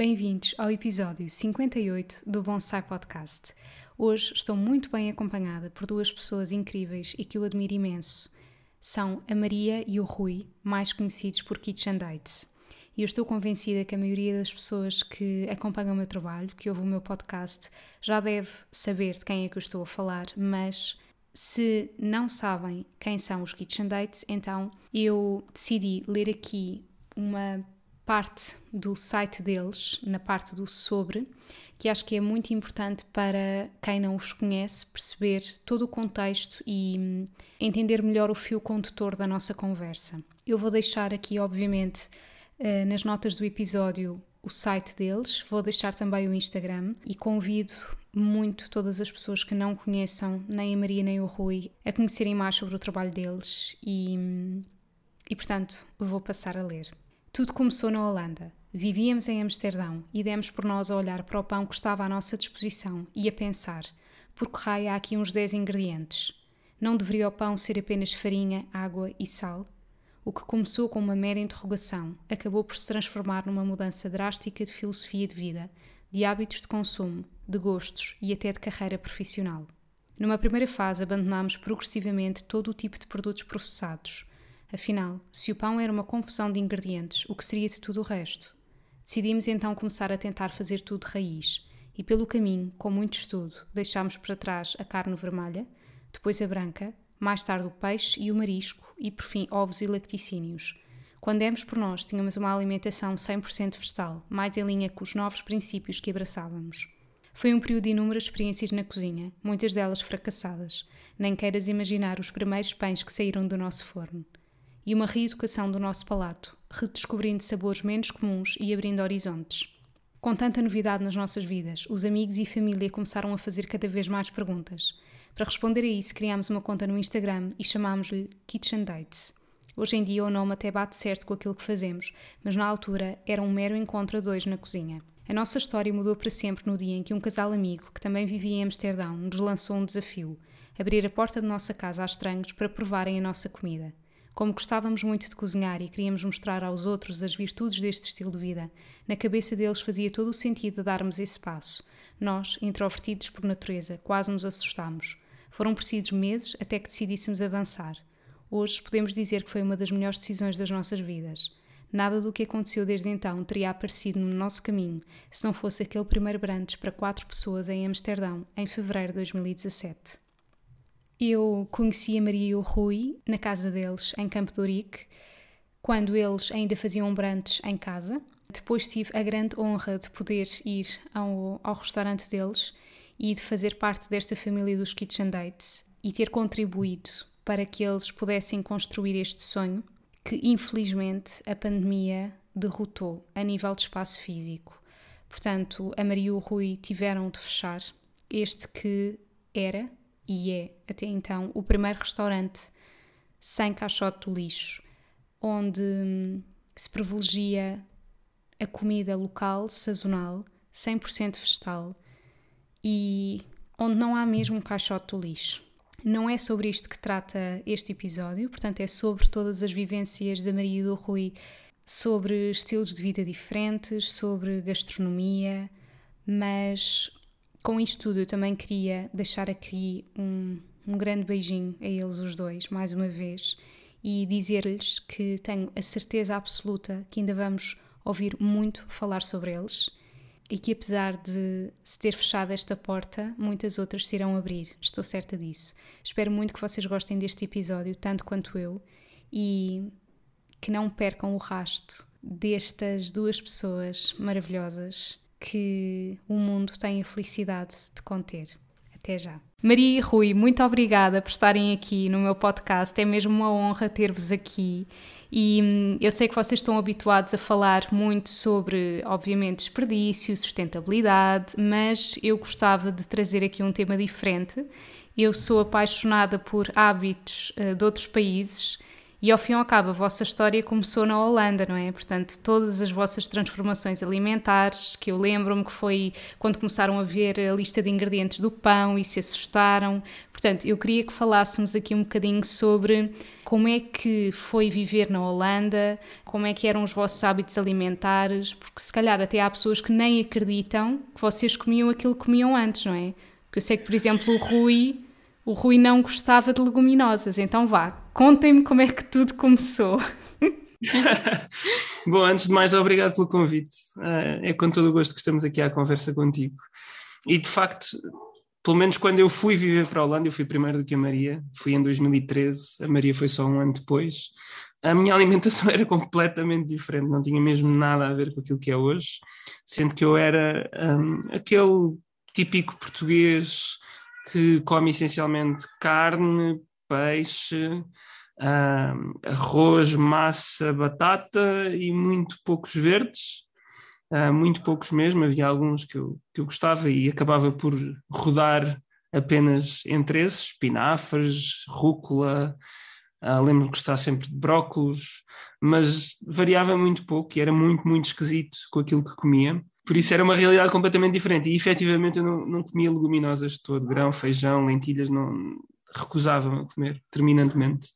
Bem-vindos ao episódio 58 do Bonsai Podcast. Hoje estou muito bem acompanhada por duas pessoas incríveis e que eu admiro imenso. São a Maria e o Rui, mais conhecidos por Kitchen Dates. E eu estou convencida que a maioria das pessoas que acompanham o meu trabalho, que ouvem o meu podcast, já deve saber de quem é que eu estou a falar, mas se não sabem quem são os Kitchen Dates, então eu decidi ler aqui uma parte do site deles, na parte do sobre, que acho que é muito importante para quem não os conhece perceber todo o contexto e hum, entender melhor o fio condutor da nossa conversa. Eu vou deixar aqui, obviamente, eh, nas notas do episódio o site deles, vou deixar também o Instagram e convido muito todas as pessoas que não conheçam nem a Maria nem o Rui a conhecerem mais sobre o trabalho deles e, hum, e portanto, vou passar a ler. Tudo começou na Holanda. Vivíamos em Amsterdão e demos por nós a olhar para o pão que estava à nossa disposição e a pensar: por que raio há aqui uns 10 ingredientes? Não deveria o pão ser apenas farinha, água e sal? O que começou com uma mera interrogação acabou por se transformar numa mudança drástica de filosofia de vida, de hábitos de consumo, de gostos e até de carreira profissional. Numa primeira fase, abandonámos progressivamente todo o tipo de produtos processados Afinal, se o pão era uma confusão de ingredientes, o que seria de tudo o resto? Decidimos então começar a tentar fazer tudo de raiz, e pelo caminho, com muito estudo, deixámos para trás a carne vermelha, depois a branca, mais tarde o peixe e o marisco, e por fim ovos e lacticínios. Quando demos por nós, tínhamos uma alimentação 100% vegetal, mais em linha com os novos princípios que abraçávamos. Foi um período de inúmeras experiências na cozinha, muitas delas fracassadas. Nem queiras imaginar os primeiros pães que saíram do nosso forno e uma reeducação do nosso palato, redescobrindo sabores menos comuns e abrindo horizontes. Com tanta novidade nas nossas vidas, os amigos e família começaram a fazer cada vez mais perguntas. Para responder a isso, criámos uma conta no Instagram e chamámos-lhe Kitchen Dates. Hoje em dia o nome até bate certo com aquilo que fazemos, mas na altura era um mero encontro a dois na cozinha. A nossa história mudou para sempre no dia em que um casal amigo, que também vivia em Amsterdão, nos lançou um desafio: abrir a porta de nossa casa a estranhos para provarem a nossa comida. Como gostávamos muito de cozinhar e queríamos mostrar aos outros as virtudes deste estilo de vida, na cabeça deles fazia todo o sentido darmos esse passo. Nós, introvertidos por natureza, quase nos assustámos. Foram precisos meses até que decidíssemos avançar. Hoje podemos dizer que foi uma das melhores decisões das nossas vidas. Nada do que aconteceu desde então teria aparecido no nosso caminho se não fosse aquele primeiro branches para quatro pessoas em Amsterdão, em fevereiro de 2017. Eu conheci a Maria e o Rui na casa deles, em Campo de Ourique, quando eles ainda faziam brantes em casa. Depois tive a grande honra de poder ir ao, ao restaurante deles e de fazer parte desta família dos Kitchen Dates e ter contribuído para que eles pudessem construir este sonho que, infelizmente, a pandemia derrotou a nível de espaço físico. Portanto, a Maria e o Rui tiveram de fechar este que era e é, até então, o primeiro restaurante sem caixote do lixo, onde hum, se privilegia a comida local, sazonal, 100% vegetal e onde não há mesmo um caixote do lixo. Não é sobre isto que trata este episódio, portanto, é sobre todas as vivências da Maria do Rui, sobre estilos de vida diferentes, sobre gastronomia, mas com isto tudo, eu também queria deixar aqui um, um grande beijinho a eles os dois, mais uma vez, e dizer-lhes que tenho a certeza absoluta que ainda vamos ouvir muito falar sobre eles e que, apesar de se ter fechado esta porta, muitas outras se irão abrir. Estou certa disso. Espero muito que vocês gostem deste episódio, tanto quanto eu, e que não percam o rasto destas duas pessoas maravilhosas que o mundo tem a felicidade de conter. Até já. Maria e Rui, muito obrigada por estarem aqui no meu podcast. É mesmo uma honra ter-vos aqui. E hum, eu sei que vocês estão habituados a falar muito sobre, obviamente, desperdício, sustentabilidade, mas eu gostava de trazer aqui um tema diferente. Eu sou apaixonada por hábitos uh, de outros países e ao fim e ao cabo, a vossa história começou na Holanda, não é? Portanto, todas as vossas transformações alimentares, que eu lembro-me que foi quando começaram a ver a lista de ingredientes do pão e se assustaram. Portanto, eu queria que falássemos aqui um bocadinho sobre como é que foi viver na Holanda, como é que eram os vossos hábitos alimentares, porque se calhar até há pessoas que nem acreditam que vocês comiam aquilo que comiam antes, não é? Porque eu sei que, por exemplo, o Rui o Rui não gostava de leguminosas. Então vá, contem-me como é que tudo começou. Bom, antes de mais, obrigado pelo convite. Eh, é com todo o gosto que estamos aqui à conversa contigo. E de facto, pelo menos quando eu fui viver para a Holanda, eu fui primeiro do que a Maria, fui em 2013, a Maria foi só um ano depois. A minha alimentação era completamente diferente, não tinha mesmo nada a ver com aquilo que é hoje, sendo que eu era um, aquele típico português que come essencialmente carne, peixe, arroz, massa, batata e muito poucos verdes. Uh, muito poucos mesmo, havia alguns que eu, que eu gostava e acabava por rodar apenas entre esses, espinafres, rúcula, uh, lembro-me gostar sempre de brócolos, mas variava muito pouco e era muito, muito esquisito com aquilo que comia. Por isso era uma realidade completamente diferente. E efetivamente eu não, não comia leguminosas de todo, grão, feijão, lentilhas, não recusava comer terminantemente.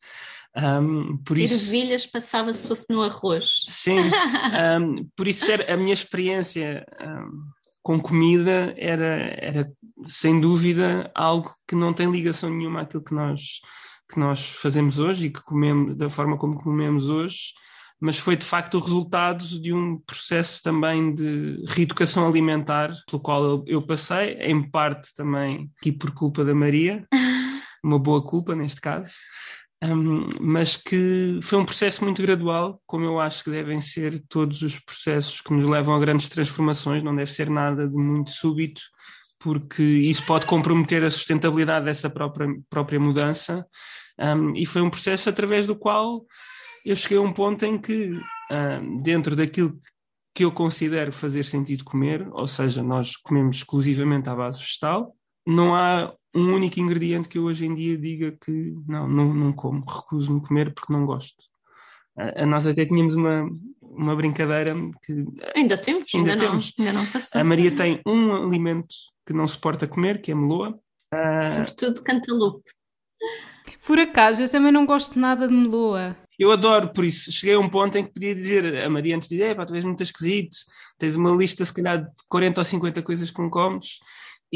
Um, por isso, Ervilhas passava se fosse no arroz. Sim, um, por isso era, a minha experiência um, com comida era, era sem dúvida algo que não tem ligação nenhuma àquilo que nós, que nós fazemos hoje e que comemos da forma como comemos hoje mas foi de facto o resultado de um processo também de reeducação alimentar, pelo qual eu passei, em parte também aqui por culpa da Maria, uma boa culpa neste caso, um, mas que foi um processo muito gradual, como eu acho que devem ser todos os processos que nos levam a grandes transformações, não deve ser nada de muito súbito, porque isso pode comprometer a sustentabilidade dessa própria, própria mudança. Um, e foi um processo através do qual eu cheguei a um ponto em que, uh, dentro daquilo que eu considero fazer sentido comer, ou seja, nós comemos exclusivamente à base vegetal, não há um único ingrediente que eu hoje em dia diga que não, não, não como, recuso-me comer porque não gosto. Uh, nós até tínhamos uma, uma brincadeira que. Ainda temos, ainda, ainda temos. Não, ainda não passou. A Maria tem um alimento que não suporta comer, que é meloa. Uh, Sobretudo cantaloupe. Por acaso, eu também não gosto nada de meloa. Eu adoro, por isso cheguei a um ponto em que podia dizer a Maria antes de dizer, pá, tu és muito esquisito, tens uma lista se calhar de 40 ou 50 coisas que não comes,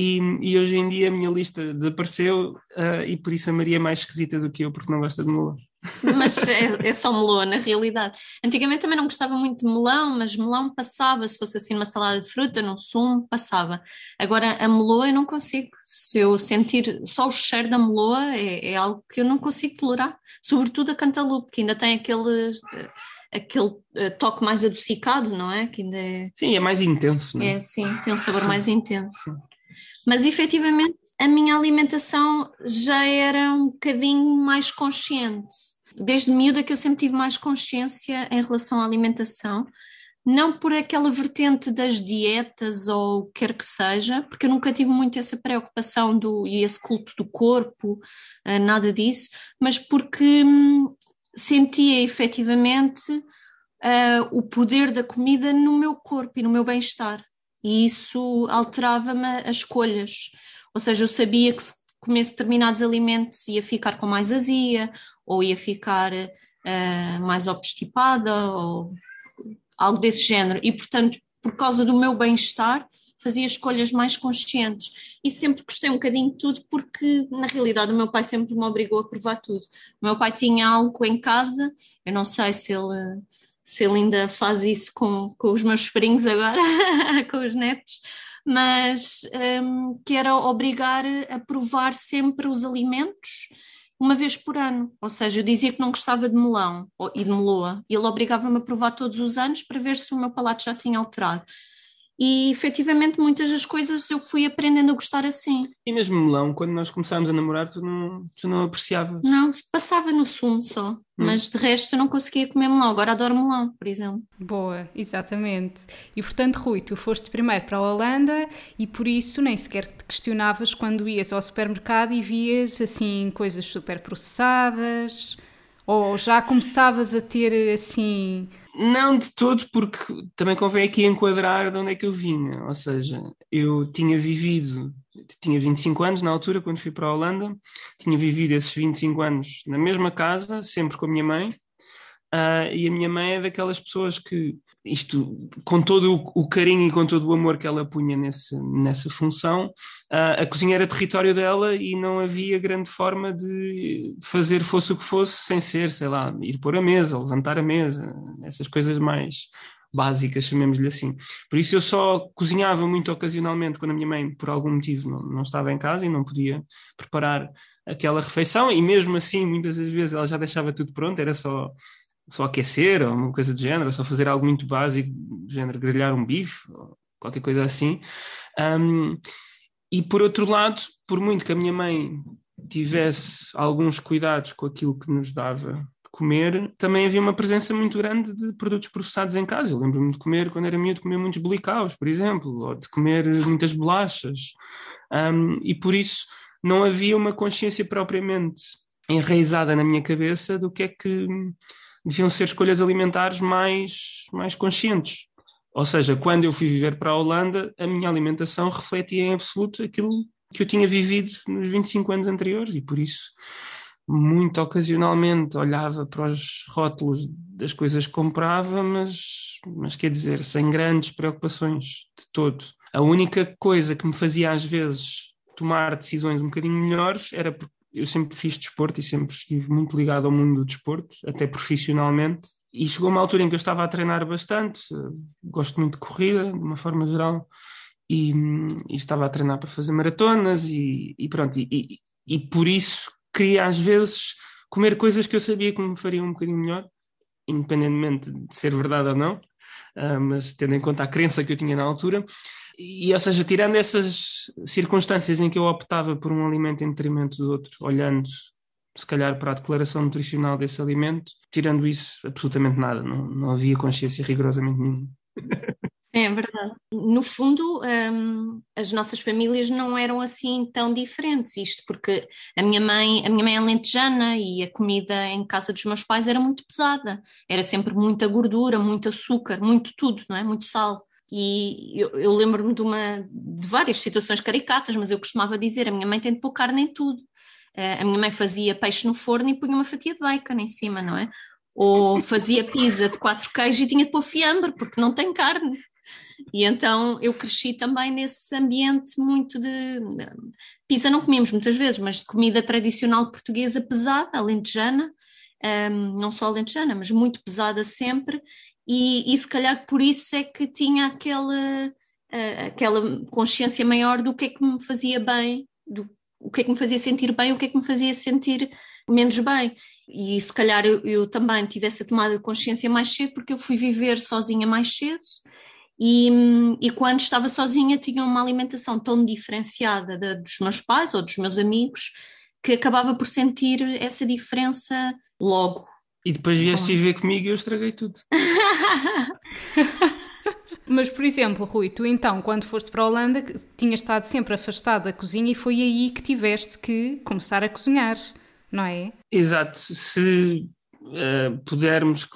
e, e hoje em dia a minha lista desapareceu uh, e por isso a Maria é mais esquisita do que eu, porque não gosta de melão. Mas é, é só melão, na realidade. Antigamente também não gostava muito de melão, mas melão passava, se fosse assim numa salada de fruta, num sumo, passava. Agora a meloa eu não consigo. Se eu sentir só o cheiro da meloa, é, é algo que eu não consigo tolerar. Sobretudo a cantaloupe, que ainda tem aquele aquele eh, toque mais adocicado, não é? Que ainda é... Sim, é mais intenso, não é? É, sim, tem um sabor sim. mais intenso. Sim. Mas efetivamente a minha alimentação já era um bocadinho mais consciente. Desde miúda que eu sempre tive mais consciência em relação à alimentação, não por aquela vertente das dietas ou quer que seja, porque eu nunca tive muito essa preocupação do, e esse culto do corpo, eh, nada disso, mas porque hum, sentia efetivamente uh, o poder da comida no meu corpo e no meu bem-estar. E isso alterava-me as escolhas. Ou seja, eu sabia que se comesse determinados alimentos ia ficar com mais azia, ou ia ficar uh, mais obstipada, ou algo desse género. E, portanto, por causa do meu bem-estar, fazia escolhas mais conscientes. E sempre gostei um bocadinho de tudo, porque, na realidade, o meu pai sempre me obrigou a provar tudo. O meu pai tinha algo em casa, eu não sei se ele se ele ainda faz isso com, com os meus sobrinhos agora, com os netos, mas um, que era obrigar a provar sempre os alimentos uma vez por ano. Ou seja, eu dizia que não gostava de melão e de meloa, e ele obrigava-me a provar todos os anos para ver se o meu palato já tinha alterado. E efetivamente muitas das coisas eu fui aprendendo a gostar assim. E mesmo melão, quando nós começámos a namorar, tu não, tu não apreciavas? Não, passava no sumo só, hum. mas de resto eu não conseguia comer melão. Agora adoro melão, por exemplo. Boa, exatamente. E portanto, Rui, tu foste primeiro para a Holanda e por isso nem sequer te questionavas quando ias ao supermercado e vias assim coisas super processadas ou já começavas a ter assim não de todo, porque também convém aqui enquadrar de onde é que eu vinha. Ou seja, eu tinha vivido, tinha 25 anos na altura, quando fui para a Holanda, tinha vivido esses 25 anos na mesma casa, sempre com a minha mãe, Uh, e a minha mãe é daquelas pessoas que, isto, com todo o, o, carinho e com todo o amor que ela punha nesse, nessa função, uh, a cozinha era território dela e não havia grande forma de fazer fosse o que fosse sem ser, sei lá, ir pôr a mesa, levantar a mesa, essas coisas mais básicas, chamemos-lhe assim. Por isso eu só cozinhava muito ocasionalmente quando a minha mãe, por algum motivo, não, não estava em casa e não podia preparar aquela refeição, e mesmo assim, muitas das vezes ela já deixava tudo pronto, era só só aquecer ou uma coisa do género, só fazer algo muito básico, do género grelhar um bife, ou qualquer coisa assim. Um, e por outro lado, por muito que a minha mãe tivesse alguns cuidados com aquilo que nos dava de comer, também havia uma presença muito grande de produtos processados em casa. Eu lembro-me de comer, quando era miúdo, comer muitos blicaus, por exemplo, ou de comer muitas bolachas. Um, e por isso não havia uma consciência propriamente enraizada na minha cabeça do que é que deviam ser escolhas alimentares mais, mais conscientes. Ou seja, quando eu fui viver para a Holanda, a minha alimentação refletia em absoluto aquilo que eu tinha vivido nos 25 anos anteriores e por isso muito ocasionalmente olhava para os rótulos das coisas que comprava, mas, mas quer dizer, sem grandes preocupações de todo. A única coisa que me fazia às vezes tomar decisões um bocadinho melhores era porque eu sempre fiz desporto e sempre estive muito ligado ao mundo do desporto, até profissionalmente. E chegou uma altura em que eu estava a treinar bastante, gosto muito de corrida, de uma forma geral, e, e estava a treinar para fazer maratonas, e, e pronto, e, e, por isso queria às vezes comer coisas que eu sabia que me fariam um bocadinho melhor, independentemente de ser verdade ou não, uh, mas tendo em conta a crença que eu tinha na altura. E, ou seja, tirando essas circunstâncias em que eu optava por um alimento em detrimento do outro, olhando se calhar para a declaração nutricional desse alimento, tirando isso, absolutamente nada, não, não havia consciência rigorosamente nenhuma. Sim, é verdade. No fundo, um, as nossas famílias não eram assim tão diferentes, isto porque a minha mãe, a minha mãe é lentejana e a comida em casa dos meus pais era muito pesada, era sempre muita gordura, muito açúcar, muito tudo, não é? Muito sal. E eu, eu lembro-me de, uma, de várias situações caricatas, mas eu costumava dizer: a minha mãe tem de pôr carne em tudo. Uh, a minha mãe fazia peixe no forno e punha uma fatia de bacon em cima, não é? Ou fazia pizza de quatro queijos e tinha de pôr fiambre, porque não tem carne. E então eu cresci também nesse ambiente muito de. Pizza não comíamos muitas vezes, mas de comida tradicional portuguesa pesada, alentejana, um, não só alentejana, mas muito pesada sempre, e, e se calhar por isso é que tinha aquela, uh, aquela consciência maior do que é que me fazia bem, do o que é que me fazia sentir bem, o que é que me fazia sentir menos bem. E se calhar eu, eu também tive essa tomada de consciência mais cedo, porque eu fui viver sozinha mais cedo. E, e, quando estava sozinha tinha uma alimentação tão diferenciada da, dos meus pais ou dos meus amigos que acabava por sentir essa diferença logo. E depois vieste viver comigo e eu estraguei tudo. Mas, por exemplo, Rui, tu então, quando foste para a Holanda, tinhas estado sempre afastado da cozinha e foi aí que tiveste que começar a cozinhar, não é? Exato. Se uh, pudermos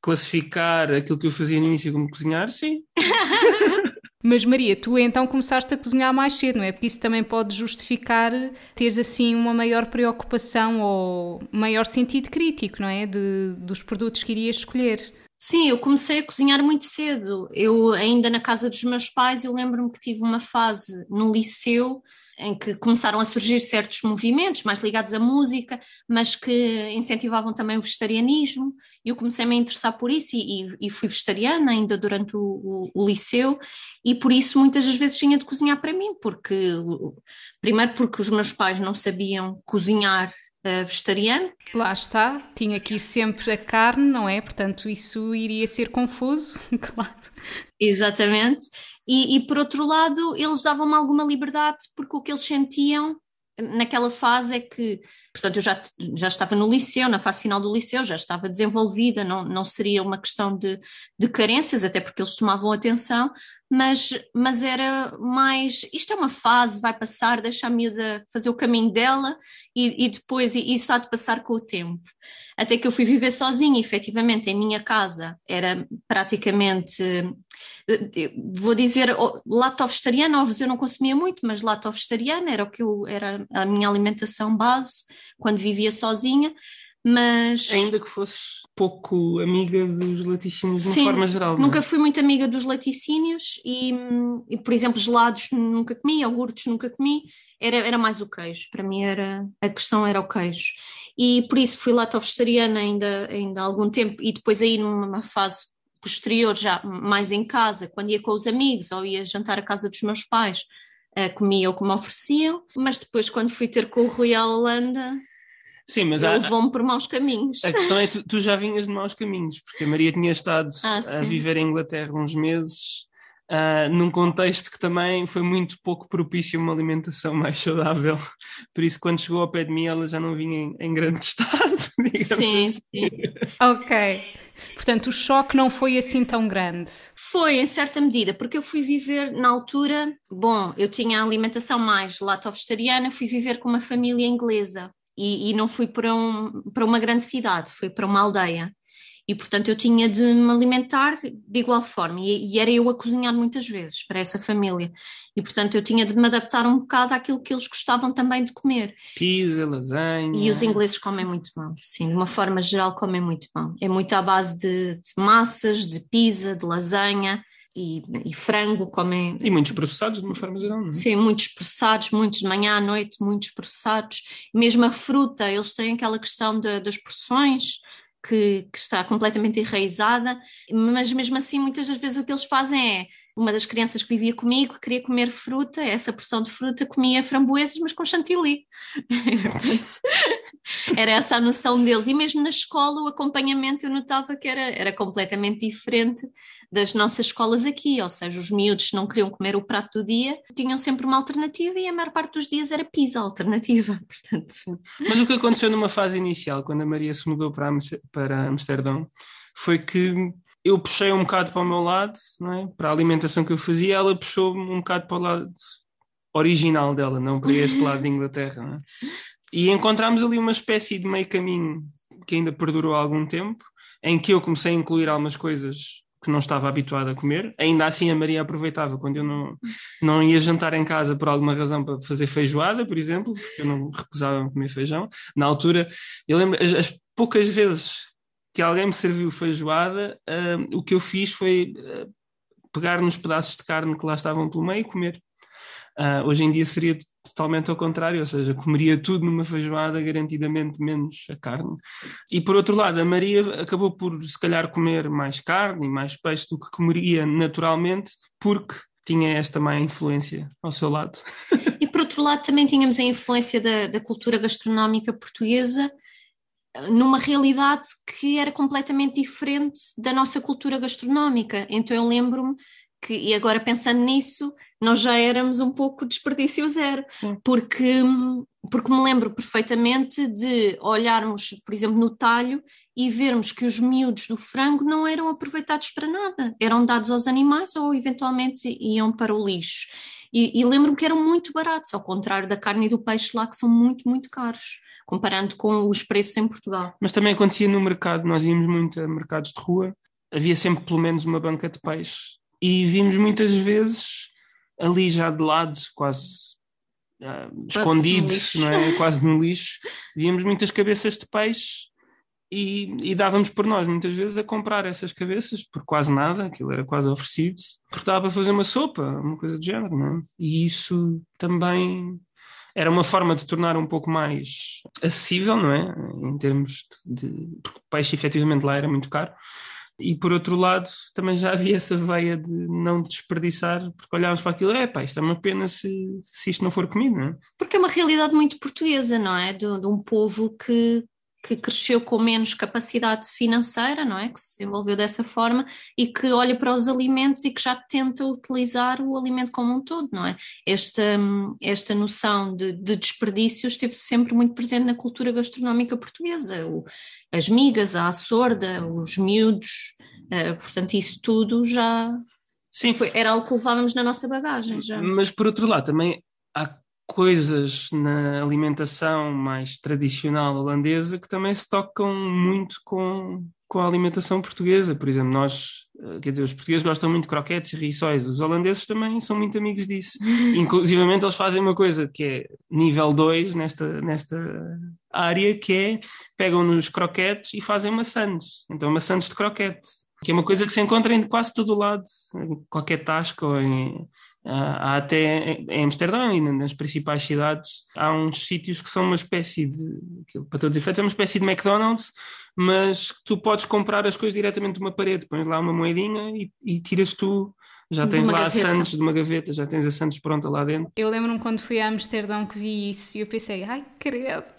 classificar aquilo que eu fazia no início como cozinhar, sim. Mas Maria, tu então começaste a cozinhar mais cedo, não é? Porque isso também pode justificar teres assim uma maior preocupação ou maior sentido crítico, não é? De, dos produtos que irias escolher. Sim, eu comecei a cozinhar muito cedo. Eu ainda na casa dos meus pais, eu lembro-me que tive uma fase no liceu em que começaram a surgir certos movimentos mais ligados à música, mas que incentivavam também o vegetarianismo. E eu comecei-me a interessar por isso e, e, fui vegetariana ainda durante o, o, o, liceu e por isso muitas das vezes tinha de cozinhar para mim, porque primeiro porque os meus pais não sabiam cozinhar uh, vegetariano. Lá está, tinha que ir sempre a carne, não é? Portanto, isso iria ser confuso, claro. Exatamente. E, e por outro lado, eles davam-me alguma liberdade porque o que eles sentiam naquela fase é que, portanto, eu já, já estava no liceu, na fase final do liceu, já estava desenvolvida, não, não seria uma questão de, de carências, até porque eles tomavam atenção, mas, mas era mais, isto é uma fase, vai passar, deixa a miúda fazer o caminho dela e, e depois isso há de passar com o tempo. Até que eu fui viver sozinha, efetivamente, em minha casa, era praticamente vou dizer, lato-vegetariana, ovos eu não consumia muito, mas lato-vegetariana era o que eu, era a minha alimentação base quando vivia sozinha, mas... Ainda que fosses pouco amiga dos laticínios de Sim, forma geral. É? nunca fui muito amiga dos laticínios e, e, por exemplo, gelados nunca comi, iogurtes nunca comi, era, era mais o queijo, para mim era, a questão era o queijo. E por isso fui lato-vegetariana ainda, ainda há algum tempo e depois aí numa fase posterior, já mais em casa, quando ia com os amigos ou ia jantar à casa dos meus pais, uh, comia o que me ofereciam, mas depois, quando fui ter com o Rui à Holanda. Sim, mas ele levou-me por maus caminhos. A questão é que tu, tu, já vinhas de maus caminhos, porque a Maria tinha estado ah, a viver em Inglaterra uns meses, uh, num contexto que também foi muito pouco propício a uma alimentação mais saudável. Por isso, quando chegou ao pé de mim, ela já não vinha em, em grande estado, digamos sim, assim. Sim. ok. Portanto, o choque não foi assim tão grande. Foi, em certa medida, porque eu fui viver na altura, bom, eu tinha a alimentação mais lato-vegetariana, fui viver com uma família inglesa e, e não fui para, um, para uma grande cidade, fui para uma aldeia e portanto eu tinha de me alimentar de igual forma e, e, era eu a cozinhar muitas vezes para essa família e portanto eu tinha de me adaptar um bocado àquilo que eles gostavam também de comer. Pizza, lasanha. E os ingleses comem muito mal, sim, de uma forma geral comem muito mal. É muito à base de, de massas, de pizza, de lasanha. E, e, frango comem. E muitos processados, de uma forma geral, não é? Sim, muitos processados, muitos de manhã à noite, muitos processados. Mesmo a fruta, eles têm aquela questão de, das porções, que, que, está completamente enraizada, mas mesmo assim, muitas das vezes o que eles fazem é uma das crianças que vivia comigo queria comer fruta, essa porção de fruta comia framboesas, mas com chantilly. era essa a noção deles. E mesmo na escola, o acompanhamento eu notava que era, era completamente diferente das nossas escolas aqui, ou seja, os miúdos não queriam comer o prato do dia, tinham sempre uma alternativa e a maior parte dos dias era pizza alternativa. Portanto... Mas o que aconteceu numa fase inicial, quando a Maria se mudou para, para Amsterdão, foi que eu puxei um bocado para o meu lado, é? para a alimentação que eu fazia, ela puxou um bocado para o lado original dela, não para este lado de Inglaterra. É? E encontramos ali uma espécie de meio caminho que ainda perdurou algum tempo, em que eu comecei a incluir algumas coisas que não estava habituado a comer. Ainda assim, a Maria aproveitava quando eu não, não ia jantar em casa por alguma razão para fazer feijoada, por exemplo, porque eu não recusava comer feijão. Na altura, eu lembro as, as poucas vezes que alguém me serviu feijoada, uh, o que eu fiz foi uh, pegar nos pedaços de carne que lá estavam pelo meio e comer. Uh, hoje em dia seria totalmente ao contrário, ou seja, comeria tudo numa feijoada, garantidamente menos a carne. E por outro lado, a Maria acabou por se calhar comer mais carne e mais peixe do que comeria naturalmente, porque tinha esta má influência ao seu lado. E por outro lado, também tínhamos a influência da, da cultura gastronómica portuguesa numa realidade que era completamente diferente da nossa cultura gastronómica. Então eu lembro-me que, e agora pensando nisso, nós já éramos um pouco desperdício zero, porque, porque me lembro perfeitamente de olharmos, por exemplo, no talho e vermos que os miúdos do frango não eram aproveitados para nada, eram dados aos animais ou eventualmente iam para o lixo. E, e lembro-me que eram muito baratos, ao contrário da carne e do peixe lá, que são muito, muito caros comparando com os preços em Portugal. Mas também acontecia no mercado, nós íamos muito a mercados de rua, havia sempre pelo menos uma banca de peixe e vimos muitas vezes ali já de lado, quase uh, escondidos, não é? quase no lixo, víamos muitas cabeças de peixe e, e, dávamos por nós muitas vezes a comprar essas cabeças por quase nada, aquilo era quase oferecido, porque dava para fazer uma sopa, uma coisa do género, não é? E isso também era uma forma de tornar um pouco mais acessível, não é? Em termos de. porque o peixe efetivamente lá era muito caro. E por outro lado, também já havia essa veia de não desperdiçar, porque olhávamos para aquilo, é pá, isto é uma pena se, se isto não for comido, não é? Porque é uma realidade muito portuguesa, não é? De, de um povo que, que cresceu com menos capacidade financeira, não é? Que se desenvolveu dessa forma e que olha para os alimentos e que já tenta utilizar o alimento como um todo, não é? Esta, esta noção de, de desperdício esteve sempre muito presente na cultura gastronómica portuguesa. O, as migas, a açorda, os miúdos, uh, portanto, isso tudo já. Sim. Foi, era algo que levávamos na nossa bagagem já. Mas por outro lado, também há coisas na alimentação mais tradicional holandesa que também se tocam muito com, com a alimentação portuguesa. Por exemplo, nós, eh, quer dizer, os portugueses gostam muito de croquetes e rissóis, os holandeses também são muito amigos disso. Inclusive, eles fazem uma coisa que é nível 2 nesta, nesta área, que é pegam nos croquetes e fazem maçãs. Então, maçãs de croquete. Que é uma coisa que se encontra em quase todo o lado, em qualquer tasca ou em, Há até em Amsterdão e nas principais cidades há uns sítios que são uma espécie de, para todos os efeitos, é uma espécie de McDonald's, mas tu podes comprar as coisas diretamente de uma parede, pões lá uma moedinha e, e tiras tu já tens lá gaveta. a Santos de uma gaveta, já tens a Santos pronta lá dentro. Eu lembro-me quando fui a Amsterdão que vi isso e eu pensei, ai credo,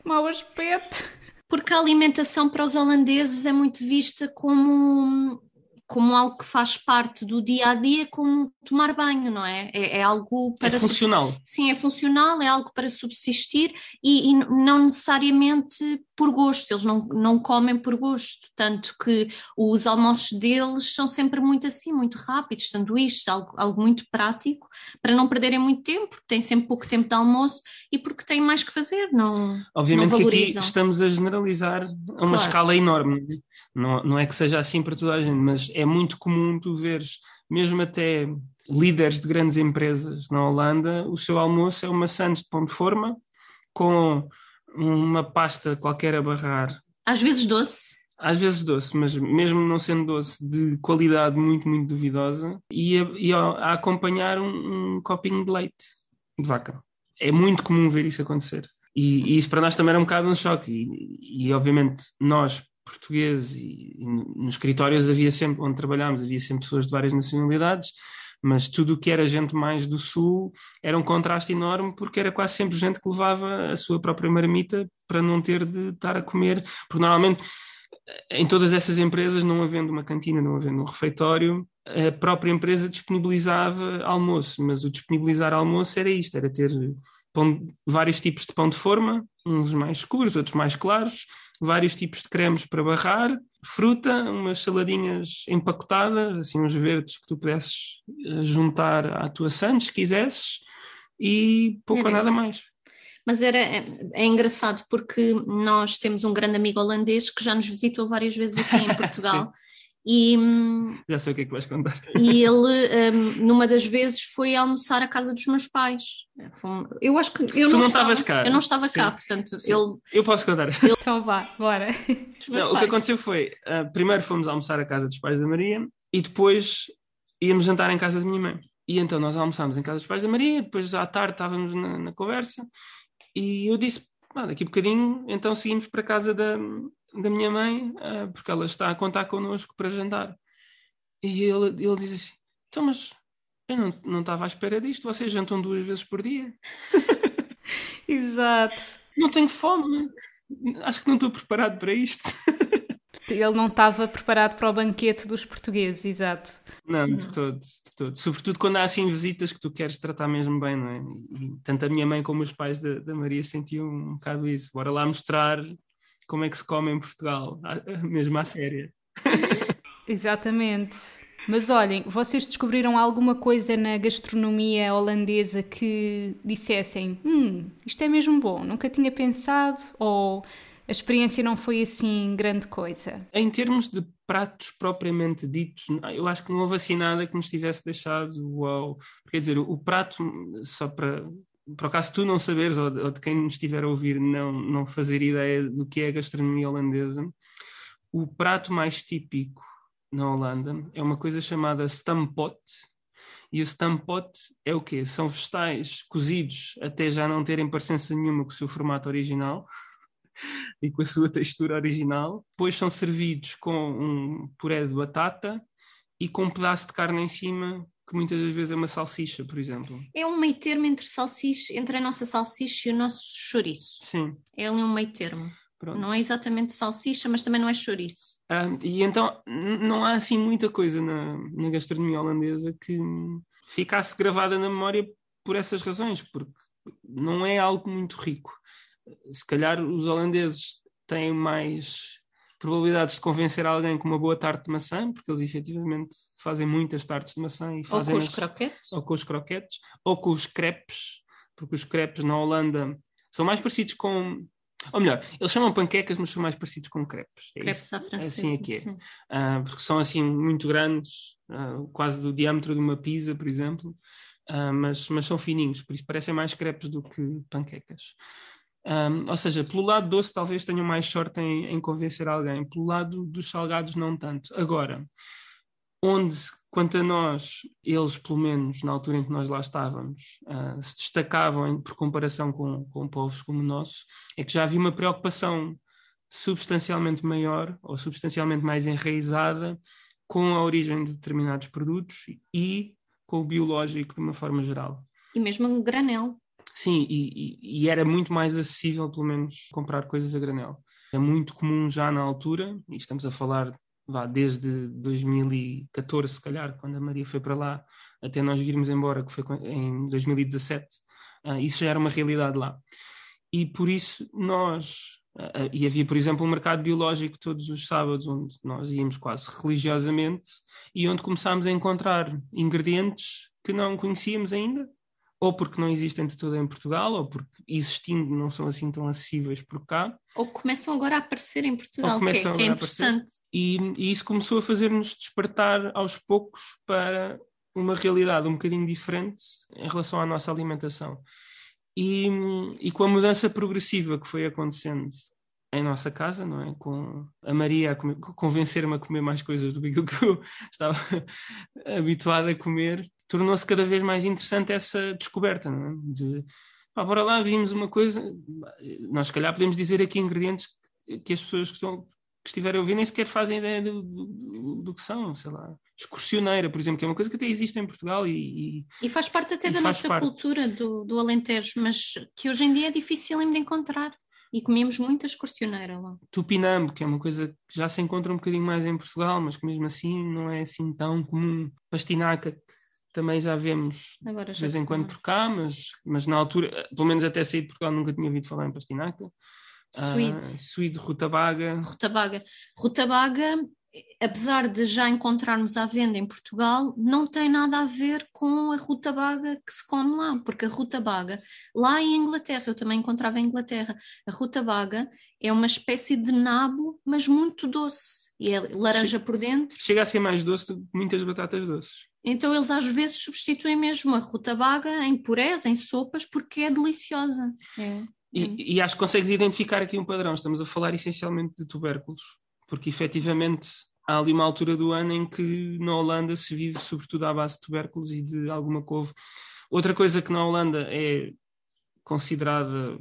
que mau aspecto. Porque a alimentação para os holandeses é muito vista como como algo que faz parte do dia a dia, como tomar banho, não é? É, é algo para. É funcional. Sim, é funcional, é algo para subsistir e, e, não necessariamente por gosto, eles não, não comem por gosto, tanto que os almoços deles são sempre muito assim, muito rápidos, sanduíches, algo, algo muito prático, para não perderem muito tempo, porque têm sempre pouco tempo de almoço e porque têm mais que fazer, não. Obviamente não que aqui estamos a generalizar a uma claro. escala enorme, não, não é que seja assim para toda a gente, mas é muito comum tu veres, mesmo até líderes de grandes empresas na Holanda, o seu almoço é uma sandes de pão de forma com uma pasta qualquer a barrar. Às vezes doce. Às vezes doce, mas mesmo não sendo doce, de qualidade muito, muito duvidosa, e a, e a acompanhar um, um, copinho de leite de vaca. É muito comum ver isso acontecer. E, e isso para nós também era um bocado um choque. E, e obviamente nós, português e, nos escritórios havia sempre, onde trabalhámos, havia sempre pessoas de várias nacionalidades, mas tudo o que era gente mais do sul era um contraste enorme porque era quase sempre gente que levava a sua própria marmita para não ter de estar a comer, porque normalmente em todas essas empresas, não havendo uma cantina, não havendo um refeitório, a própria empresa disponibilizava almoço, mas o disponibilizar almoço era isto, era ter pão, vários tipos de pão de forma, uns mais escuros, outros mais claros, vários tipos de cremes para barrar, fruta, umas saladinhas empacotadas, assim uns verdes que tu pudesses eh, juntar à tua sandes, se quisesses, e pouco ou nada mais. Mas era, é, é, engraçado porque nós temos um grande amigo holandês que já nos visitou várias vezes aqui em Portugal E, Já sei o que é que vais contar. E ele, um, numa das vezes, foi almoçar à casa dos meus pais. Eu acho que eu tu não, não estava, estavas cá. Eu não estava Sim. cá, portanto, Sim. ele. Eu posso contar. Ele... Então vá, bora. Não, o que aconteceu foi: uh, primeiro fomos almoçar à casa dos pais da Maria e depois íamos jantar em casa da minha mãe. E então nós almoçámos em casa dos pais da Maria, depois à tarde estávamos na, na conversa e eu disse: ah, daqui a bocadinho, então seguimos para a casa da, da minha mãe, uh, porque ela está a contar connosco para jantar. E ele, ele diz assim: Então, mas eu não, não estava à espera disto, vocês jantam duas vezes por dia. Exato. Não tenho fome, acho que não estou preparado para isto. Ele não estava preparado para o banquete dos portugueses, exato. Não, de todo, de todo. Sobretudo quando há assim visitas que tu queres tratar mesmo bem, não é? E tanto a minha mãe como os pais da, da Maria sentiam um bocado isso. Bora lá mostrar como é que se come em Portugal, mesmo à séria. Exatamente. Mas olhem, vocês descobriram alguma coisa na gastronomia holandesa que dissessem: hum, isto é mesmo bom, nunca tinha pensado? Ou a experiência não foi assim grande coisa? Em termos de pratos propriamente ditos, eu acho que não houve assim nada que nos tivesse deixado uau. Quer dizer, o, prato, só para por acaso tu não saberes, ou, ou de quem nos estiver a ouvir não, não fazer ideia do que é a gastronomia holandesa, o prato mais típico na Holanda é uma coisa chamada stampot, e o stampot é o quê? São vegetais cozidos até já não terem parecença nenhuma com o seu formato original e com a sua textura original. Depois são servidos com um puré de batata e com um pedaço de carne em cima que muitas das vezes é uma salsicha, por exemplo. É um meio termo entre salsicha, entre a nossa salsicha e o nosso chouriço. Sim. É ali um meio termo. Pronto. Não é exatamente salsicha, mas também não é chouriço. Um, e então não há assim muita coisa na, na gastronomia holandesa que ficasse gravada na memória por essas razões, porque não é algo muito rico. Se calhar os holandeses têm mais probabilidades de convencer alguém com uma boa tarte de maçã, porque eles efetivamente fazem muitas tartes de maçã e fazem. Ou com os croquetes. Ou com os croquetes, ou com os crepes, porque os crepes na Holanda são mais parecidos com ou melhor, eles chamam panquecas, mas são mais parecidos com crepes. É crepes à francesa. Assim é que é. Uh, porque são assim muito grandes, uh, quase do diâmetro de uma pizza, por exemplo, uh, mas, mas são fininhos, por isso parecem mais crepes do que panquecas. Um, ou seja, pelo lado doce talvez tenham mais sorte em, em convencer alguém, pelo lado dos salgados não tanto. Agora, onde, quanto a nós, eles, pelo menos na altura em que nós lá estávamos, uh, se destacavam em, por comparação com, com povos como o nosso, é que já havia uma preocupação substancialmente maior ou substancialmente mais enraizada com a origem de determinados produtos e com o biológico de uma forma geral. E mesmo um granel. Sim, e, e, era muito mais acessível, pelo menos, comprar coisas a granel. É muito comum já na altura, e estamos a falar vá, desde 2014, se calhar, quando a Maria foi para lá, até nós virmos embora, que foi em 2017, uh, ah, isso já era uma realidade lá. E por isso nós, uh, e havia, por exemplo, um mercado biológico todos os sábados, onde nós íamos quase religiosamente, e onde começámos a encontrar ingredientes que não conhecíamos ainda, ou porque não existem de todo em Portugal, ou porque existindo não são assim tão acessíveis por cá. Ou começam agora a aparecer em Portugal, que é, que é interessante. E, e, isso começou a fazer-nos despertar aos poucos para uma realidade um bocadinho diferente em relação à nossa alimentação. E, e com a mudança progressiva que foi acontecendo em nossa casa, não é? Com a Maria a convencer-me a comer mais coisas do que aquilo que eu estava habituado a comer, tornou-se cada vez mais interessante essa descoberta, não é? De, pá, bora lá, vimos uma coisa, nós se calhar podemos dizer aqui ingredientes que as pessoas que, estão, que estiverem a ouvir nem sequer fazem ideia do, do, do, que são, sei lá. Excursioneira, por exemplo, que é uma coisa que até existe em Portugal e... E, e faz parte até da nossa parte. cultura do, do Alentejo, mas que hoje em dia é difícil de encontrar. E comíamos muita excursioneira lá. Tupinambo, que é uma coisa que já se encontra um bocadinho mais em Portugal, mas que mesmo assim não é assim tão comum. Pastinaca, também já vemos Agora, de vez em quando por cá, mas, mas na altura, pelo menos até sair de Portugal, nunca tinha ouvido falar em pastinaca. Suíde. Uh, Suíde, rutabaga. Rutabaga. Rutabaga, apesar de já encontrarmos à venda em Portugal, não tem nada a ver com a rutabaga que se come lá, porque a rutabaga, lá em Inglaterra, eu também encontrava em Inglaterra, a rutabaga é uma espécie de nabo, mas muito doce. E é laranja por dentro. Chega a ser mais doce do que muitas batatas doces. Então eles às vezes substituem mesmo a rutabaga em purés, em sopas, porque é deliciosa. É. E, e, acho que consegues identificar aqui um padrão. Estamos a falar essencialmente de tubérculos, porque efetivamente há ali uma altura do ano em que na Holanda se vive sobretudo à base de tubérculos e de alguma couve. Outra coisa que na Holanda é considerada,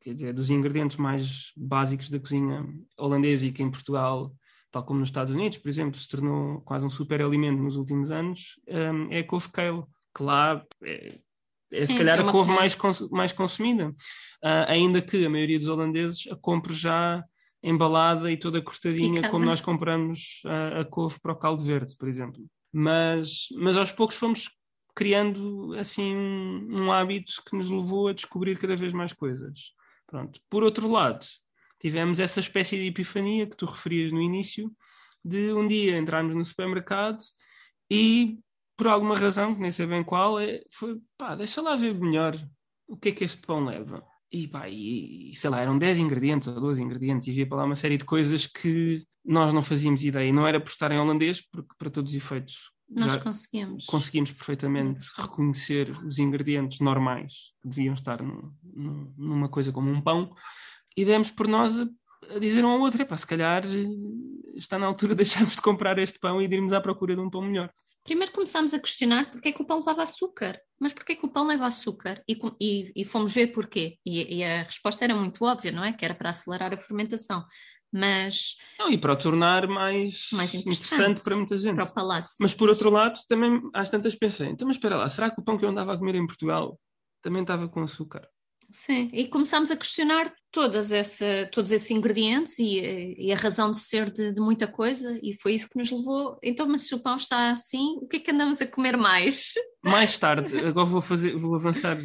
quer dizer, dos ingredientes mais básicos da cozinha holandesa e que em Portugal tal como nos Estados Unidos, por exemplo, se tornou quase um super alimento nos últimos anos, um, é a couve kale, que lá é, é Sim, se calhar é a couve mais, mais consumida, uh, ainda que a maioria dos holandeses a compre já embalada e toda cortadinha, como nós compramos a, a couve para o caldo verde, por exemplo. Mas, mas aos poucos fomos criando assim um, um hábito que nos levou a descobrir cada vez mais coisas. Pronto. Por outro lado, tivemos essa espécie de epifania que tu referias no início, de um dia entrarmos no supermercado e, por alguma razão, que nem sei bem qual, é, foi pá, deixa lá ver melhor o que é que este pão leva. E pá, e, sei lá, eram 10 ingredientes ou 12 ingredientes e havia para lá uma série de coisas que nós não fazíamos ideia. E não era por estar em holandês, porque para todos os efeitos nós conseguimos. Conseguimos perfeitamente reconhecer os ingredientes normais que deviam estar num, numa coisa como um pão e demos por nós a, a dizer um ao outro: se calhar eh, está na altura de deixarmos de comprar este pão e de irmos à procura de um pão melhor. Primeiro começámos a questionar porque é que o pão levava açúcar. Mas porquê que o pão leva açúcar? E, e, e fomos ver porquê. E, e, a resposta era muito óbvia, não é? Que era para acelerar a fermentação. Mas. Não, e para o tornar mais, mais interessante, interessante, para muita gente. Para o palato. Mas por outro lado, também às tantas pensei: então, mas espera lá, será que o pão que eu andava a comer em Portugal também estava com açúcar? Sim, e começámos a questionar todas essa, todos esses ingredientes e, e a razão de ser de, de, muita coisa, e foi isso que nos levou. Então, mas se o pão está assim, o que é que andamos a comer mais? Mais tarde, agora vou, fazer, vou avançar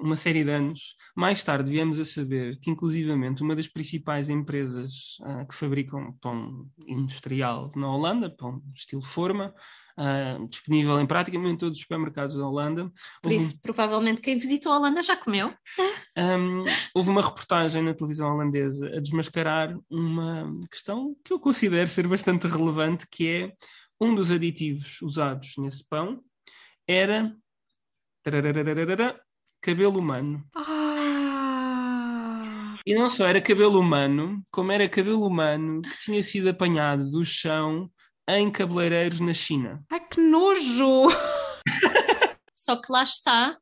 uma série de anos. Mais tarde viemos a saber que, inclusivamente, uma das principais empresas uh, que fabricam pão industrial na Holanda, pão estilo forma, uh, disponível em praticamente todos os supermercados da Holanda. Por isso, um... provavelmente, quem visitou a Holanda já comeu. Um, houve uma reportagem na televisão holandesa a desmascarar uma questão que eu considero ser bastante relevante, que é um dos aditivos usados nesse pão era cabelo humano. Ah. E não só era cabelo humano, como era cabelo humano que tinha sido apanhado do chão em cabeleireiros na China. Ai que nojo! Só que lá está,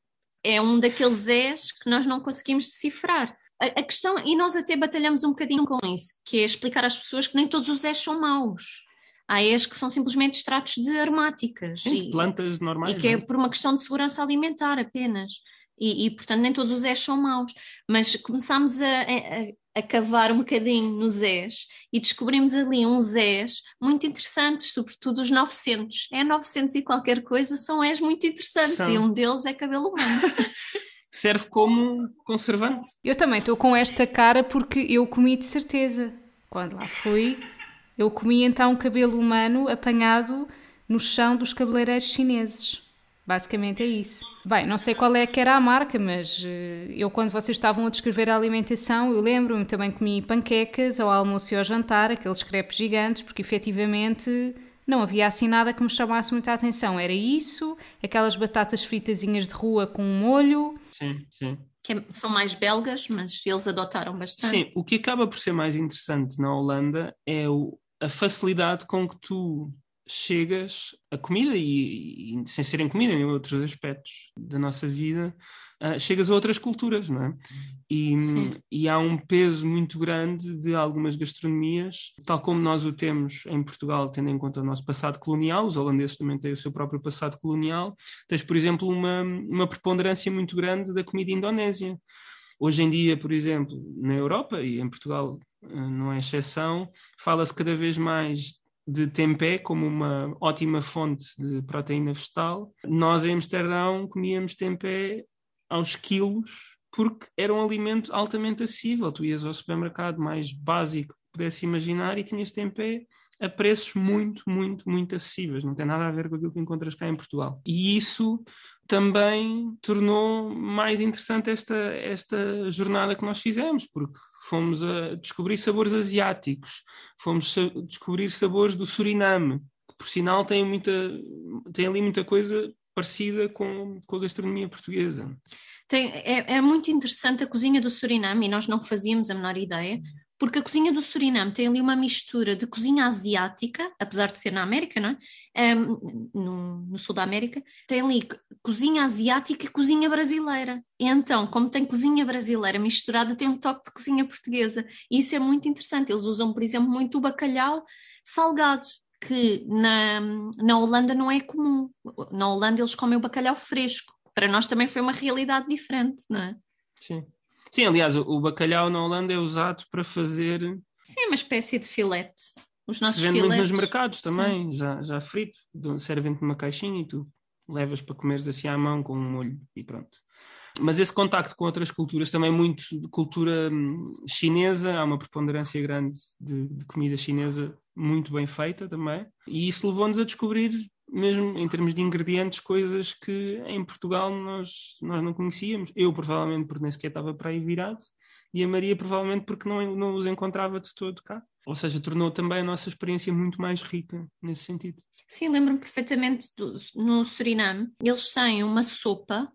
é um daqueles Zés que nós não conseguimos decifrar. A, a, questão, e nós até batalhamos um bocadinho com isso, que é explicar às pessoas que nem todos os Zés são maus. Há Zés que são simplesmente extratos de aromáticas. Sim, e, plantas normais. E que é, é por uma questão de segurança alimentar apenas. E, e, portanto nem todos os Zés são maus. Mas começámos a, a, a cavar um bocadinho nos Zés e descobrimos ali uns Zés muito interessantes, sobretudo os 900. É 900 e qualquer coisa, são Zés muito interessantes são. e um deles é cabelo humano. Serve como conservante. Eu também estou com esta cara porque eu comi de certeza. Quando lá fui, eu comi então cabelo humano apanhado no chão dos cabeleireiros chineses. Basicamente é isso. Bem, não sei qual é que era a marca, mas uh, eu quando vocês estavam a descrever a alimentação, eu lembro-me também comi panquecas ao almoço e ao jantar, aqueles crepes gigantes, porque efetivamente não havia assim nada que me chamasse muita atenção. Era isso, aquelas batatas fritazinhas de rua com um molho. Sim, sim. Que é, são mais belgas, mas eles adotaram bastante. Sim, o que acaba por ser mais interessante na Holanda é o, a facilidade com que tu chegas a comida e, e, sem serem comida em outros aspectos da nossa vida uh, chegas a outras culturas não é? E, e, há um peso muito grande de algumas gastronomias tal como nós o temos em Portugal tendo em conta o nosso passado colonial os holandeses também têm o seu próprio passado colonial tens por exemplo uma, uma preponderância muito grande da comida indonésia. Hoje em dia, por exemplo, na Europa e em Portugal ah, não é exceção, fala-se cada vez mais de tempé como uma ótima fonte de proteína vegetal. Nós em Amsterdão comíamos tempé aos quilos porque era um alimento altamente acessível. Tu ias ao supermercado mais básico que pudesse imaginar e tinhas tempé a preços muito, muito, muito acessíveis. Não tem nada a ver com aquilo que encontras cá em Portugal. E isso também tornou mais interessante esta, esta jornada que nós fizemos, porque fomos a descobrir sabores asiáticos, fomos a descobrir sabores do Suriname, que por sinal tem, muita, tem ali muita coisa parecida com, com a gastronomia portuguesa. Tem, é, é, muito interessante a cozinha do Suriname e nós não fazíamos a menor ideia, porque a cozinha do Suriname tem ali uma mistura de cozinha asiática, apesar de ser na América, não é? Um, no, no, sul da América, tem ali cozinha asiática e cozinha brasileira. E então, como tem cozinha brasileira misturada, tem um toque de cozinha portuguesa. E isso é muito interessante. Eles usam, por exemplo, muito o bacalhau salgado, que na, na Holanda não é comum. Na Holanda eles comem o bacalhau fresco. Para nós também foi uma realidade diferente, não é? Sim. Sim, aliás, o, bacalhau na Holanda é usado para fazer. Sim, é uma espécie de filete. Os nossos Se vende filetes. muito nos mercados também, já, já frito. Servem-te numa caixinha e tu levas para comeres assim à mão com um molho e pronto. Mas esse contacto com outras culturas, também muito de cultura hum, chinesa, há uma preponderância grande de, de comida chinesa muito bem feita também. E isso levou-nos a descobrir mesmo em termos de ingredientes, coisas que em Portugal nós, nós não conhecíamos. Eu, provavelmente, porque nem sequer estava para aí virado, e a Maria, provavelmente, porque não, não os encontrava de todo cá. Ou seja, tornou também a nossa experiência muito mais rica nesse sentido. Sim, lembro-me perfeitamente do, no Suriname. Eles têm uma sopa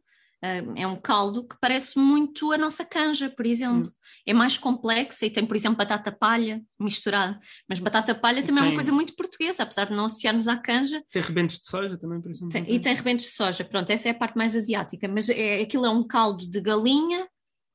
é um caldo que parece muito a nossa canja, por exemplo. Hum. É mais complexa e tem, por exemplo, batata palha misturada. Mas batata palha também tem... é uma coisa muito portuguesa, apesar de não associarmos à canja. Tem rebentos de soja também, por exemplo. Tem, e tem rebentos de soja, pronto, essa é a parte mais asiática. Mas é, aquilo é um caldo de galinha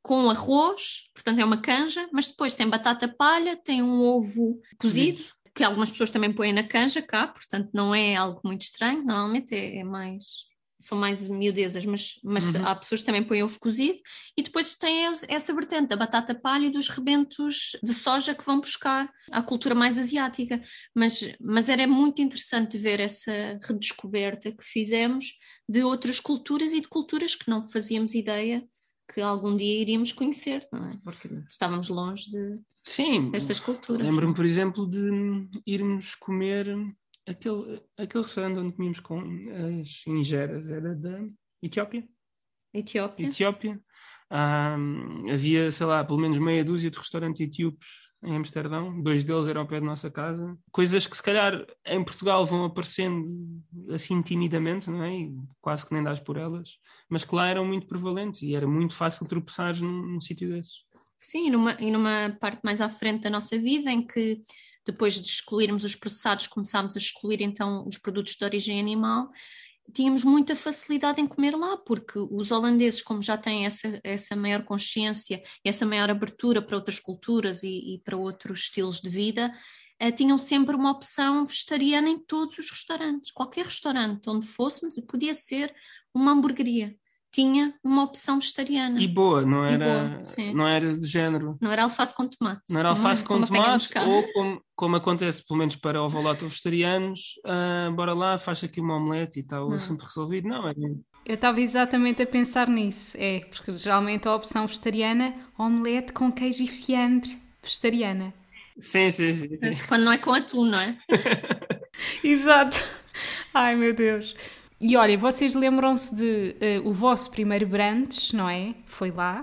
com arroz, portanto é uma canja, mas depois tem batata palha, tem um ovo cozido, que algumas pessoas também põem na canja cá, portanto não é algo muito estranho, normalmente é, é mais são mais miudezas, mas, mas uhum. há pessoas que também põem ovo cozido e depois tem essa vertente da batata palha e dos rebentos de soja que vão buscar à cultura mais asiática. Mas, mas era muito interessante ver essa redescoberta que fizemos de outras culturas e de culturas que não fazíamos ideia que algum dia iríamos conhecer, não é? Porque estávamos longe de, Sim, destas culturas. Lembro-me, por exemplo, de irmos comer aquele, aquele restaurante onde comíamos com as ingeras, era da Etiópia. Etiópia. Etiópia. Havia, sei lá, pelo menos meia dúzia de restaurantes etíopes em Amsterdão, dois deles eram ao pé da nossa casa. Coisas que se calhar em Portugal vão aparecendo assim timidamente, não é? E quase que nem dás por elas, mas que lá eram muito prevalentes e era muito fácil tropeçares num, num sítio desses. Sim, e numa, e numa parte mais à frente da nossa vida em que depois de excluirmos os processados, começámos a excluir então os produtos de origem animal, tínhamos muita facilidade em comer lá, porque os holandeses, como já têm essa, essa maior consciência e essa maior abertura para outras culturas e, e para outros estilos de vida, uh, tinham sempre uma opção vegetariana em todos os restaurantes. Qualquer restaurante onde fôssemos, podia ser uma hamburgueria tinha uma opção vegetariana. E boa, não era, boa, não era do género. Não era alface com tomate. Não era alface com tomate, ou como, como acontece, pelo menos para ovoloto vegetarianos, uh, bora lá, faz aqui uma omelete e está o assunto resolvido. Não, é... Eu estava exatamente a pensar nisso, é, porque geralmente a opção vegetariana, omelete com queijo e fiambre, vegetariana. Sim, sim, sim. sim. Quando não é com atum, não é? Exato. Ai, meu Deus. E olha, vocês lembram-se de uh, o vosso primeiro brunch, não é? Foi lá.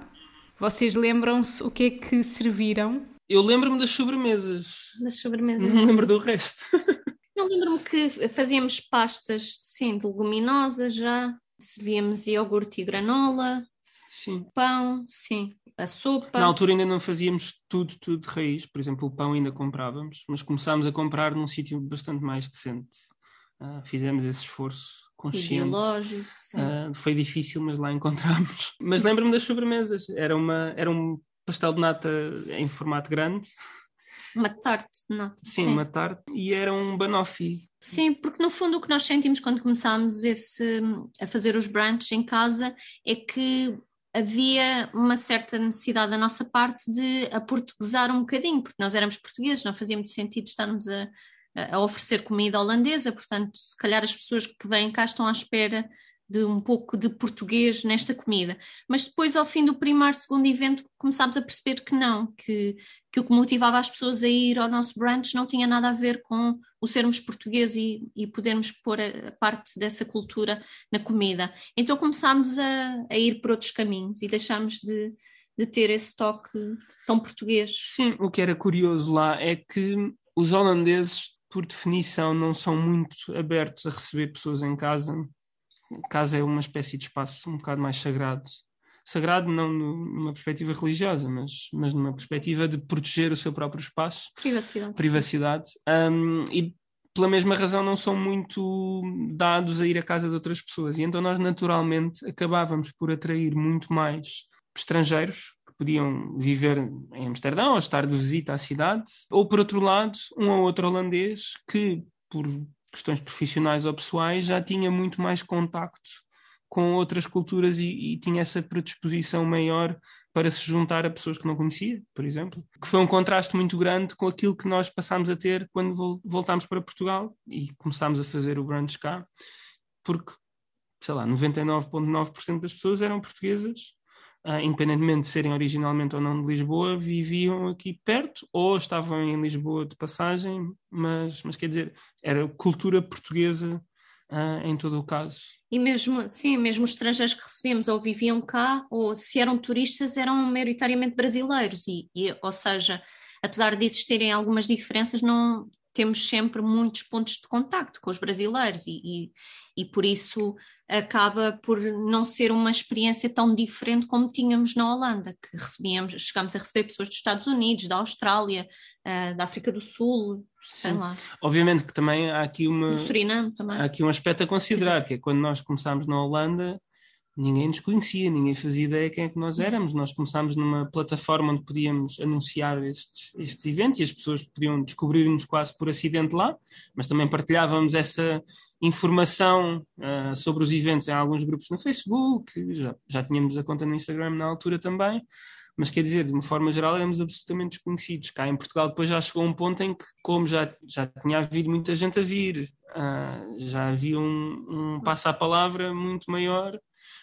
Vocês lembram-se o que é que serviram? Eu lembro-me das sobremesas. Das sobremesas. Não lembro do resto. Eu lembro-me que fazíamos pastas, sim, de leguminosas já. Servíamos iogurte e granola. Sim. Pão, sim. A sopa. Na altura ainda não fazíamos tudo, tudo de raiz. Por exemplo, o pão ainda comprávamos, mas começámos a comprar num sítio bastante mais decente. Uh, fizemos esse esforço consciente. Ideológico, sim. Uh, foi difícil, mas lá encontramos. Mas lembro-me das sobremesas. Era, uma, era um pastel de nata em formato grande. Uma tarte de nata. Sim, sim, uma tarte. E era um banoffee. Sim, porque no fundo o que nós sentimos quando começámos esse, a fazer os brunches em casa é que havia uma certa necessidade da nossa parte de aportuguesar um bocadinho, porque nós éramos portugueses, não fazia muito sentido estarmos a, a oferecer comida holandesa, portanto, se calhar as pessoas que vêm cá estão à espera de um pouco de português nesta comida. Mas depois, ao fim do primeiro, segundo evento, começámos a perceber que não, que, que o que motivava as pessoas a ir ao nosso brunch não tinha nada a ver com o sermos portugueses e, e podermos pôr a, a, parte dessa cultura na comida. Então começámos a, a ir por outros caminhos e deixámos de, de ter esse toque tão português. Sim, o que era curioso lá é que os holandeses por definição, não são muito abertos a receber pessoas em casa. Casa é uma espécie de espaço um bocado mais sagrado. Sagrado não numa perspectiva religiosa, mas, mas numa perspectiva de proteger o seu próprio espaço. Privacidade. Privacidade. Um, e pela mesma razão não são muito dados a ir à casa de outras pessoas. E então nós naturalmente acabávamos por atrair muito mais estrangeiros podiam viver em Amsterdão ou estar de visita à cidade, ou por outro lado, um ou outro holandês que, por questões profissionais ou pessoais, já tinha muito mais contacto com outras culturas e, e, tinha essa predisposição maior para se juntar a pessoas que não conhecia, por exemplo. Que foi um contraste muito grande com aquilo que nós passámos a ter quando voltámos para Portugal e começámos a fazer o brunch cá, porque, sei lá, 99,9% das pessoas eram portuguesas uh, independentemente de serem originalmente ou não de Lisboa, viviam aqui perto ou estavam em Lisboa de passagem, mas, mas quer dizer, era cultura portuguesa uh, em todo o caso. E mesmo, sim, mesmo os estrangeiros que recebemos ou viviam cá, ou se eram turistas, eram maioritariamente brasileiros, e, e ou seja, apesar de existirem algumas diferenças, não temos sempre muitos pontos de contacto com os brasileiros e, e, e, por isso acaba por não ser uma experiência tão diferente como tínhamos na Holanda, que recebíamos, chegámos a receber pessoas dos Estados Unidos, da Austrália, uh, da África do Sul, sei Sim. lá. Obviamente que também há aqui uma do Suriname também. há aqui um aspecto a considerar, que é quando nós começámos na Holanda, ninguém nos conhecia, ninguém fazia ideia quem é que nós éramos. Nós começámos numa plataforma onde podíamos anunciar estes, estes eventos e as pessoas podiam descobrir-nos quase por acidente lá, mas também partilhávamos essa informação uh, sobre os eventos em alguns grupos no Facebook, já, já tínhamos a conta no Instagram na altura também. Mas quer dizer, de uma forma geral, éramos absolutamente desconhecidos. Cá em Portugal, depois já chegou um ponto em que, como já, já tinha havido muita gente a vir, uh, já havia um, um passo à palavra muito maior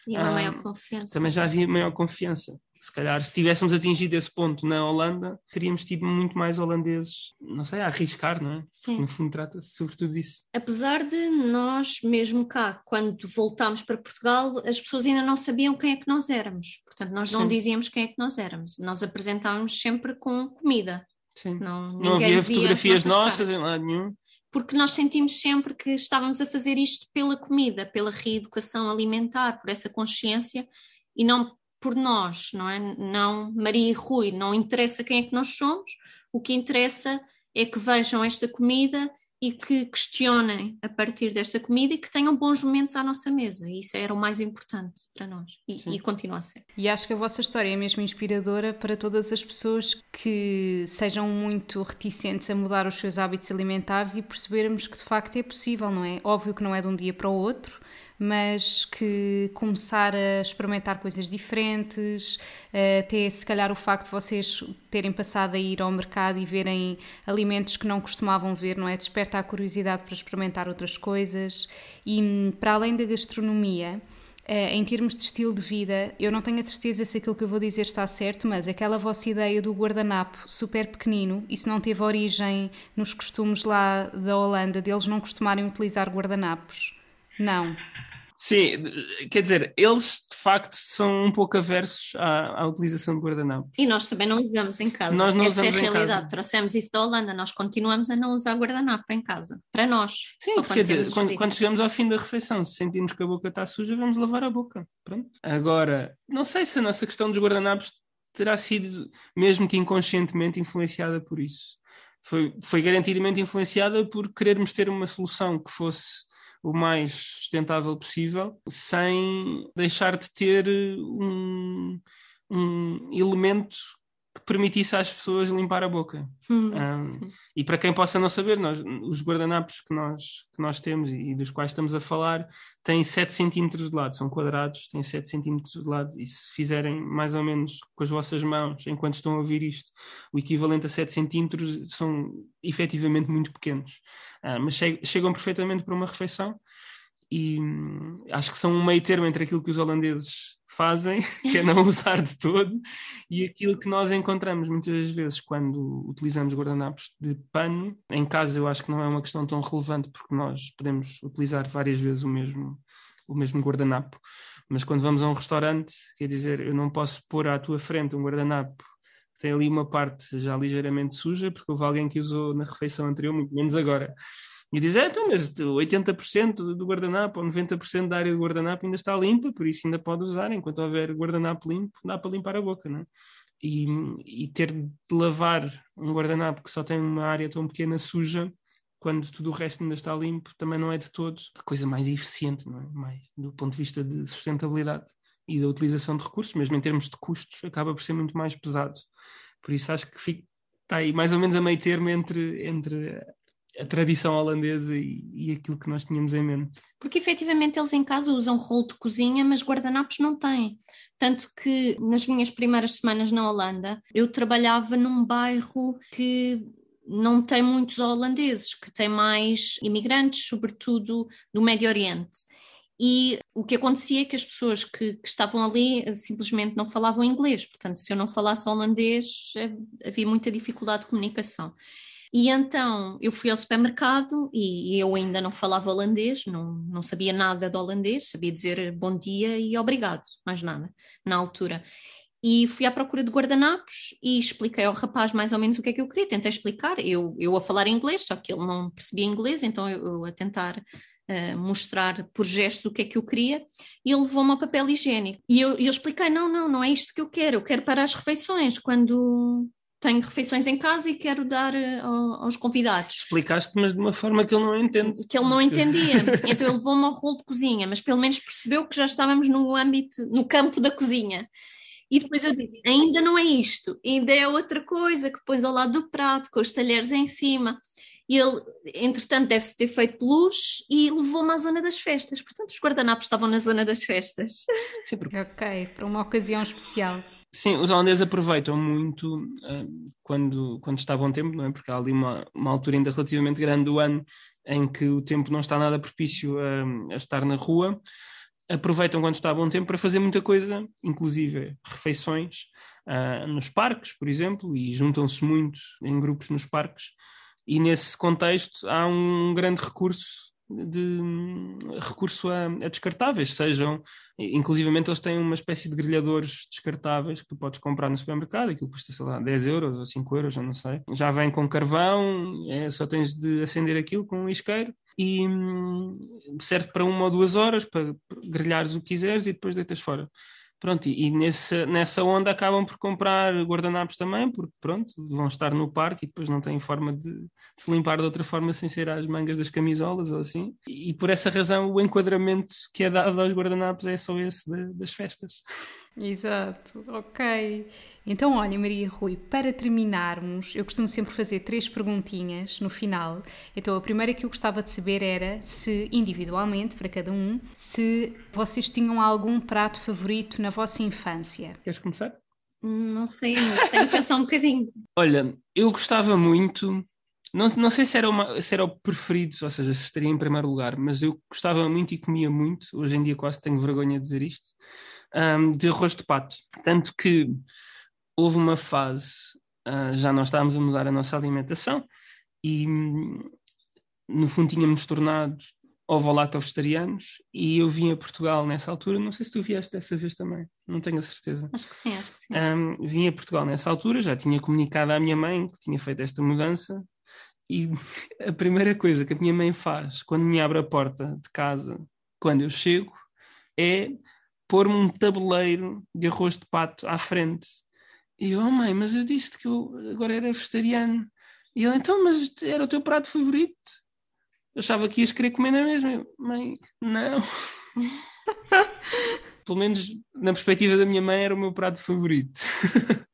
e uma ah, maior confiança. Também já havia maior confiança. Se calhar, se tivéssemos atingido esse ponto na Holanda, teríamos tido muito mais holandeses, não sei, a arriscar, não é? Sim. No fundo, trata-se sobretudo disso. Apesar de nós, mesmo cá, quando voltámos para Portugal, as pessoas ainda não sabiam quem é que nós éramos. Portanto, nós não Sim. dizíamos quem é que nós éramos. Nós apresentávamos sempre com comida. Sim. Não, não havia fotografias nossas em lado nenhum porque nós sentimos sempre que estávamos a fazer isto pela comida, pela reeducação alimentar, por essa consciência e não por nós, não é? Não Maria e Rui, não interessa quem é que nós somos, o que interessa é que vejam esta comida e que questionem a partir desta comida e que tenham bons momentos à nossa mesa. Isso era o mais importante para nós e, e, continua a ser. E acho que a vossa história é mesmo inspiradora para todas as pessoas que sejam muito reticentes a mudar os seus hábitos alimentares e percebermos que de facto é possível, não é? Óbvio que não é de um dia para o outro, mas que começar a experimentar coisas diferentes, até se calhar o facto de vocês terem passado a ir ao mercado e verem alimentos que não costumavam ver, não é? Desperta a curiosidade para experimentar outras coisas e para além da gastronomia. Eh, em termos de estilo de vida, eu não tenho a certeza se aquilo que eu vou dizer está certo, mas aquela vossa ideia do guardanapo super pequenino, isso não teve origem nos costumes lá da Holanda, deles não costumarem utilizar guardanapos? Não. Sim, quer dizer, eles de facto são um pouco aversos à, à utilização de guardanapo. E nós também não usamos em casa. Nós não Essa usamos é a realidade. Casa. Trouxemos isso da Holanda, nós continuamos a não usar guardanapo em casa, para nós. Sim, quer dizer, quando, quando, chegamos ao fim da refeição, se sentimos que a boca está suja, vamos lavar a boca. Pronto. Agora, não sei se a nossa questão dos guardanapos terá sido, mesmo que inconscientemente, influenciada por isso. Foi, foi garantidamente influenciada por querermos ter uma solução que fosse o mais sustentável possível, sem deixar de ter um, um elemento que permitisse às pessoas limpar a boca. Hum, um, e para quem possa não saber, nós, os guardanapos que nós, que nós temos e, dos quais estamos a falar têm 7 centímetros de lado, são quadrados, têm 7 centímetros de lado, e se fizerem mais ou menos com as vossas mãos, enquanto estão a ouvir isto, o equivalente a 7 centímetros são efetivamente muito pequenos, uh, mas che chegam perfeitamente para uma refeição e hum, acho que são um meio termo entre aquilo que os holandeses fazem, que é não usar de todo, e aquilo que nós encontramos muitas vezes quando utilizamos guardanapos de pano. Em casa eu acho que não é uma questão tão relevante porque nós podemos utilizar várias vezes o mesmo, o mesmo guardanapo, mas quando vamos a um restaurante, quer dizer, eu não posso pôr à tua frente um guardanapo que tem ali uma parte já ligeiramente suja porque houve alguém que usou na refeição anterior, muito menos agora. E diz, é, então, mas 80% do guardanapo ou 90% da área do guardanapo ainda está limpa, por isso ainda pode usar. Enquanto houver guardanapo limpo, dá para limpar a boca, é? E, e ter de lavar um guardanapo que só tem uma área tão pequena suja, quando tudo o resto ainda está limpo, também não é de todo a coisa mais eficiente, não é? Mais, do ponto de vista de sustentabilidade e da utilização de recursos, mesmo em termos de custos, acaba por ser muito mais pesado. Por isso acho que fica, está aí mais ou menos a meio termo entre, entre a tradição holandesa e, e, aquilo que nós tínhamos em mente. Porque efetivamente eles em casa usam rolo de cozinha, mas guardanapos não têm. Tanto que nas minhas primeiras semanas na Holanda, eu trabalhava num bairro que não tem muitos holandeses, que tem mais imigrantes, sobretudo do Médio Oriente. E o que acontecia é que as pessoas que, que, estavam ali simplesmente não falavam inglês, portanto, se eu não falasse holandês, eh, havia muita dificuldade de comunicação. E então eu fui ao supermercado e eu ainda não falava holandês, não, não sabia nada de holandês, sabia dizer bom dia e obrigado, mais nada, na altura. E fui à procura de guardanapos e expliquei ao rapaz mais ou menos o que é que eu queria. Tentei explicar, eu, eu a falar inglês, só que ele não percebia inglês, então eu, eu a tentar uh, mostrar por gesto o que é que eu queria. E ele levou-me ao papel higiênico. E eu, eu expliquei: não, não, não é isto que eu quero, eu quero para as refeições, quando tenho refeições em casa e quero dar uh, aos convidados. Explicaste, mas de uma forma que ele não entende. Que ele não entendia. então ele levou-me ao rolo de cozinha, mas pelo menos percebeu que já estávamos no âmbito, no campo da cozinha. E depois eu disse: ainda não é isto, ainda é outra coisa que pões ao lado do prato, com os talheres em cima. E ele, entretanto, deve-se ter feito luz e levou-me à zona das festas. Portanto, os guardanapos estavam na zona das festas. Sim, porque... Ok, para uma ocasião especial. Sim, os holandeses aproveitam muito uh, quando, quando está bom tempo, não é? Porque há ali uma, uma altura ainda relativamente grande do ano em que o tempo não está nada propício a, a estar na rua. Aproveitam quando está bom tempo para fazer muita coisa, inclusive refeições uh, nos parques, por exemplo, e juntam-se muito em grupos nos parques e nesse contexto há um grande recurso de recurso a, a, descartáveis, sejam, inclusivamente eles têm uma espécie de grelhadores descartáveis que tu podes comprar no supermercado, aquilo custa, sei lá, 10 euros ou 5 euros, já não sei. Já vem com carvão, é, só tens de acender aquilo com um isqueiro e hum, serve para uma ou duas horas para grelhares o que quiseres e depois deitas fora. Pronto, e, nesse, nessa onda acabam por comprar guardanapos também, porque pronto, vão estar no parque e depois não têm forma de, de, se limpar de outra forma sem ser as mangas das camisolas ou assim. E, e por essa razão o enquadramento que é dado aos guardanapos é só esse de, das festas. Exato, ok. Então, olha, Maria Rui, para terminarmos, eu costumo sempre fazer três perguntinhas no final. Então, a primeira que eu gostava de saber era se, individualmente, para cada um, se vocês tinham algum prato favorito na vossa infância. Queres começar? Não sei, tenho que pensar um bocadinho. Olha, eu gostava muito. Não, não sei se era, uma, se era o preferido, ou seja, se estaria em primeiro lugar, mas eu gostava muito e comia muito. Hoje em dia quase tenho vergonha de dizer isto um, de arroz de pato. Tanto que houve uma fase, uh, já nós estávamos a mudar a nossa alimentação e no fundo tínhamos tornado ovo-lacto-vegetarianos e eu vim a Portugal nessa altura, não sei se tu vieste dessa vez também, não tenho a certeza. Acho que sim, acho que sim. Um, vim a Portugal nessa altura, já tinha comunicado à minha mãe que tinha feito esta mudança e a primeira coisa que a minha mãe faz quando me abre a porta de casa, quando eu chego, é pôr-me um tabuleiro de arroz de pato à frente. E eu, oh mãe, mas eu disse que eu agora era vegetariano. E ele, então, mas era o teu prato favorito? Eu achava que ias querer comer na mesma. Eu, mãe, não. Pelo menos na perspectiva da minha mãe era o meu prato favorito.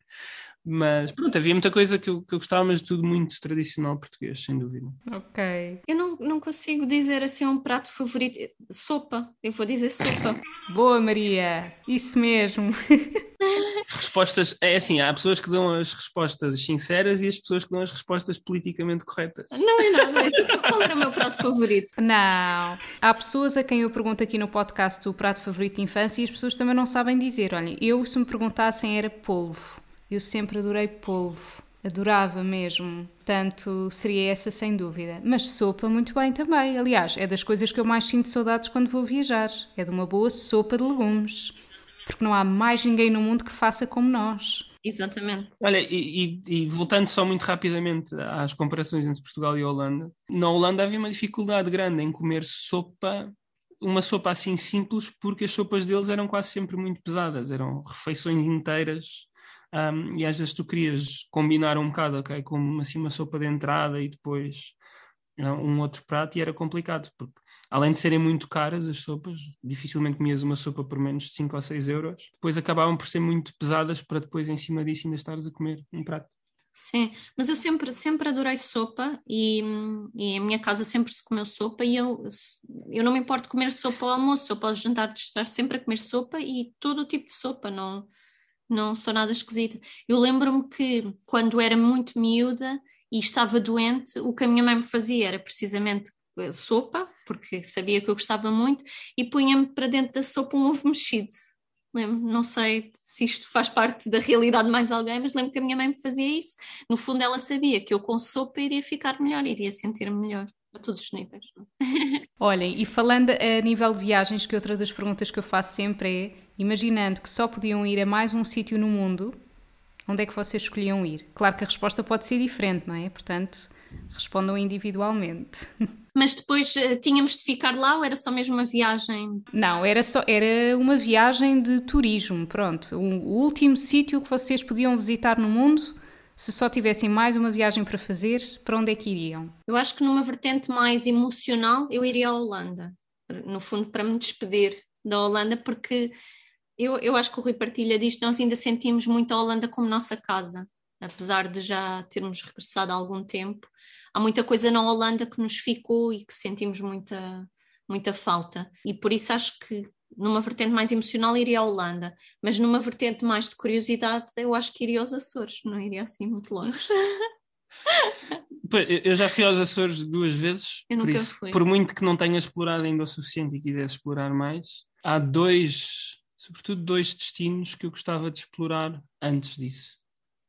Mas pronto, havia muita coisa que eu, que eu gostava, mas tudo muito tradicional português, sem dúvida. Ok. Eu não, não consigo dizer assim um prato favorito. Sopa, eu vou dizer sopa. Boa, Maria, isso mesmo. Respostas, é assim, há pessoas que dão as respostas sinceras e as pessoas que dão as respostas politicamente corretas. Não é nada, é tipo, qual era o meu prato favorito? Não, há pessoas a quem eu pergunto aqui no podcast o prato favorito de infância e as pessoas também não sabem dizer. Olha, eu se me perguntassem era polvo. Eu sempre adorei polvo, adorava mesmo. Portanto, seria essa sem dúvida. Mas sopa, muito bem também. Aliás, é das coisas que eu mais sinto saudades quando vou viajar. É de uma boa sopa de legumes. Porque não há mais ninguém no mundo que faça como nós. Exatamente. Olha, e, e, e, voltando só muito rapidamente às comparações entre Portugal e Holanda, na Holanda havia uma dificuldade grande em comer sopa, uma sopa assim simples, porque as sopas deles eram quase sempre muito pesadas, eram refeições inteiras um, e às vezes tu querias combinar um bocado, ok, com assim uma sopa de entrada e depois uh, um outro prato e era complicado, porque além de serem muito caras as sopas, dificilmente comias uma sopa por menos de 5 ou 6 euros, depois acabavam por ser muito pesadas para depois em cima disso ainda estares a comer um prato. Sim, mas eu sempre, sempre adorei sopa e, e em minha casa sempre se comeu sopa e eu, eu não me importo comer sopa ao almoço, sopa ao jantar, de estar sempre a comer sopa e todo o tipo de sopa, não, não sou nada esquisita. Eu lembro-me que quando era muito miúda e estava doente, o que a minha mãe me fazia era precisamente eh, sopa, porque sabia que eu gostava muito, e punha-me para dentro da sopa um ovo mexido. Lembro, não sei se isto faz parte da realidade de mais alguém, mas lembro que a minha mãe me fazia isso. No fundo, ela sabia que eu com sopa iria ficar melhor, iria sentir-me melhor a todos os níveis. Olhem, e falando a nível de viagens, que outra das perguntas que eu faço sempre é: imaginando que só podiam ir a mais um sítio no mundo, onde é que vocês escolhiam ir? Claro que a resposta pode ser diferente, não é? Portanto, respondam individualmente. Mas depois uh, tínhamos de ficar lá ou era só mesmo uma viagem? Não, era só era uma viagem de turismo, pronto. O, o último sítio que vocês podiam visitar no mundo Se só tivessem mais uma viagem para fazer, para onde é que iriam? Eu acho que numa vertente mais emocional, eu iria à Holanda. No fundo, para me despedir da Holanda, porque eu, eu acho que o Rui partilha disto, nós ainda sentimos muito a Holanda como nossa casa, apesar de já termos regressado há algum tempo. Há muita coisa na Holanda que nos ficou e que sentimos muita, muita falta. E por isso acho que numa vertente mais emocional iria à Holanda, mas numa vertente mais de curiosidade eu acho que iria aos Açores, não iria assim muito longe. Eu já fui aos Açores duas vezes, por isso, por muito que não tenha explorado ainda o suficiente e quisesse explorar mais, há dois, sobretudo dois destinos que eu gostava de explorar antes disso.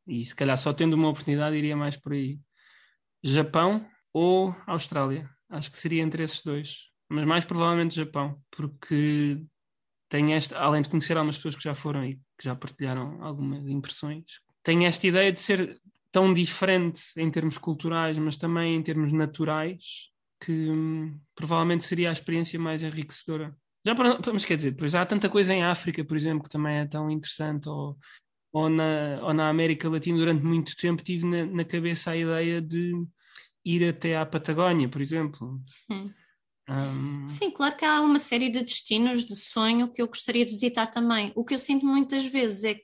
E se calhar só tendo uma oportunidade iria mais por aí. Japão ou Austrália. Acho que seria entre esses dois mas mais provavelmente Japão, porque tem esta, além de conhecer algumas pessoas que já foram e que já partilharam algumas impressões, tem esta ideia de ser tão diferente em termos culturais, mas também em termos naturais, que hum, provavelmente seria a experiência mais enriquecedora. Já para, mas quer dizer, depois há tanta coisa em África, por exemplo, que também é tão interessante, ou, ou, na, ou na América Latina, durante muito tempo tive na, na cabeça a ideia de ir até à Patagónia, por exemplo. Sim. Sim, claro que há uma série de destinos de sonho que eu gostaria de visitar também. O que eu sinto muitas vezes é que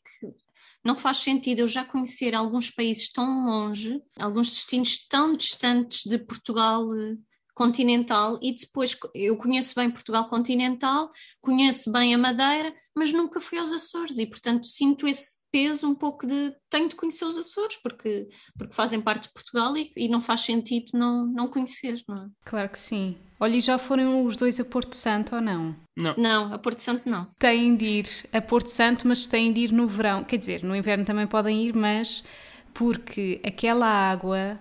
não faz sentido eu já conhecer alguns países tão longe, alguns destinos tão distantes de Portugal eh, continental e depois eu conheço bem Portugal continental, conheço bem a Madeira, mas nunca fui aos Açores e portanto sinto esse peso um pouco de tenho de conhecer os Açores porque, porque fazem parte de Portugal e, e não faz sentido não, não conhecer, não é? Claro que sim. Olha, e já foram os dois a Porto Santo ou não? Não. Não, a Porto Santo não. Têm de ir a Porto Santo, mas têm de ir no verão. Quer dizer, no inverno também podem ir, mas porque aquela água,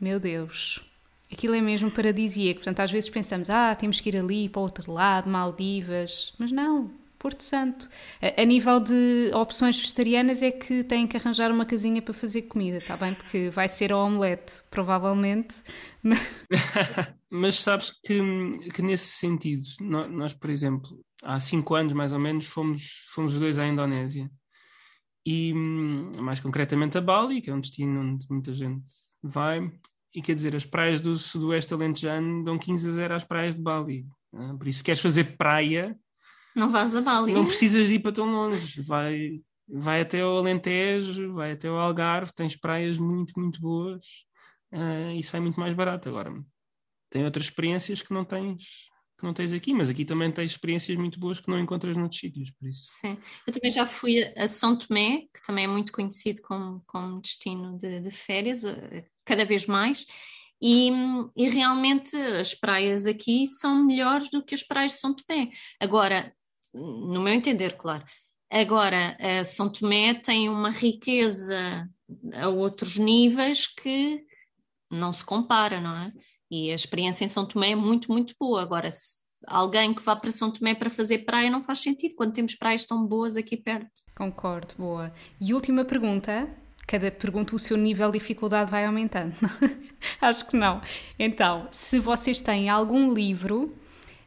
meu Deus, aquilo é mesmo paradisíaco. Portanto, às vezes pensamos, ah, temos que ir ali para o outro lado, Maldivas. Mas não, Porto Santo. A, a, nível de opções vegetarianas é que têm que arranjar uma casinha para fazer comida, está bem? Porque vai ser o omelete, provavelmente. Mas sabes que, que nesse sentido, nós, por exemplo, há cinco anos mais ou menos, fomos, fomos dois à Indonésia. E mais concretamente a Bali, que é um destino onde muita gente vai. E quer dizer, as praias do sudoeste alentejano dão 15 a 0 às praias de Bali. Ah, por isso, se queres fazer praia, não vás a Bali. Não precisas de ir para tão longe. Vai, vai até o Alentejo, vai até o Algarve, tens praias muito, muito boas uh, e sai muito mais barato. Agora, tem outras experiências que não tens que não tens aqui, mas aqui também tens experiências muito boas que não encontras noutros sítios, por isso. Sim, eu também já fui a São Tomé, que também é muito conhecido como, como destino de, de férias, cada vez mais, e, e, realmente as praias aqui são melhores do que as praias de São Tomé. Agora, no meu entender, claro. Agora, São Tomé tem uma riqueza a outros níveis que não se compara, não é? E a experiência em São Tomé é muito, muito boa. Agora, se alguém que vá para São Tomé para fazer praia não faz sentido quando temos praias tão boas aqui perto. Concordo, boa. E última pergunta. Cada pergunta o seu nível de dificuldade vai aumentando. Acho que não. Então, se vocês têm algum livro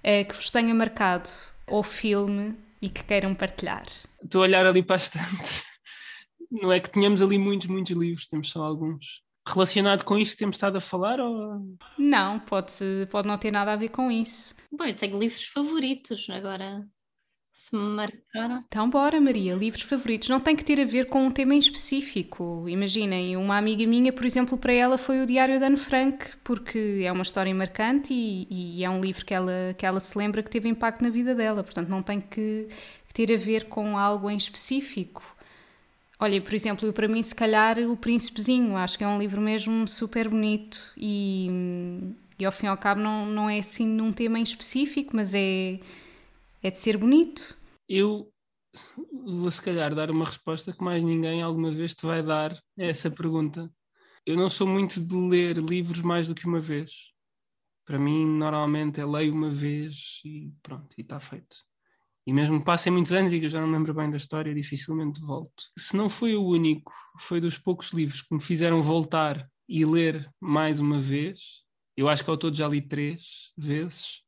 eh, que vos tenha marcado ou filme e que queiram partilhar? Estou a olhar ali bastante. Não é que tenhamos ali muitos, muitos livros, temos só alguns. Relacionado com isto que temos estado a falar? Ou... Não, pode, pode não ter nada a ver com isso. Bom, eu tenho livros favoritos, agora se me marcaram. Então, bora, Maria, livros favoritos. Não tem que ter a ver com um tema em específico. Imaginem, uma amiga minha, por exemplo, para ela foi o Diário de Anne Frank, porque é uma história marcante e, e, é um livro que ela, que ela se lembra que teve impacto na vida dela. Portanto, não tem que, ter a ver com algo em específico. Olha, por exemplo, eu, para mim, se calhar, O Príncipezinho, acho que é um livro mesmo super bonito e, e ao fim e ao cabo não, não é assim num tema em específico, mas é é de ser bonito. Eu vou, se calhar, dar uma resposta que mais ninguém alguma vez te vai dar a essa pergunta. Eu não sou muito de ler livros mais do que uma vez. Para mim, normalmente, é leio uma vez e pronto, e está feito. E mesmo passem muitos anos e que eu já não me lembro bem da história, dificilmente volto. Se não foi o único, foi dos poucos livros que me fizeram voltar e ler mais uma vez. Eu acho que ao todo já li três vezes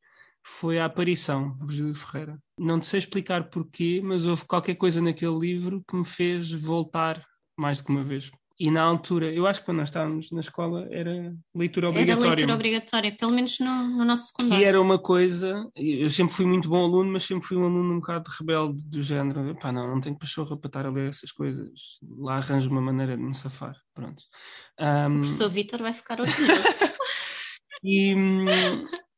foi a aparição de Virgílio Ferreira. Não te sei explicar porquê, mas houve qualquer coisa naquele livro que me fez voltar mais do que uma vez. e na altura, eu acho que quando nós estávamos na escola era leitura obrigatória. Era leitura obrigatória, pelo menos no, no nosso secundário. Que era uma coisa, eu sempre fui muito bom aluno, mas sempre fui um aluno um bocado rebelde do género. Pá, não, não tenho pachorra para estar a ler essas coisas. Lá arranjo uma maneira de me safar. Pronto. Um, o professor Vitor vai ficar orgulhoso. e,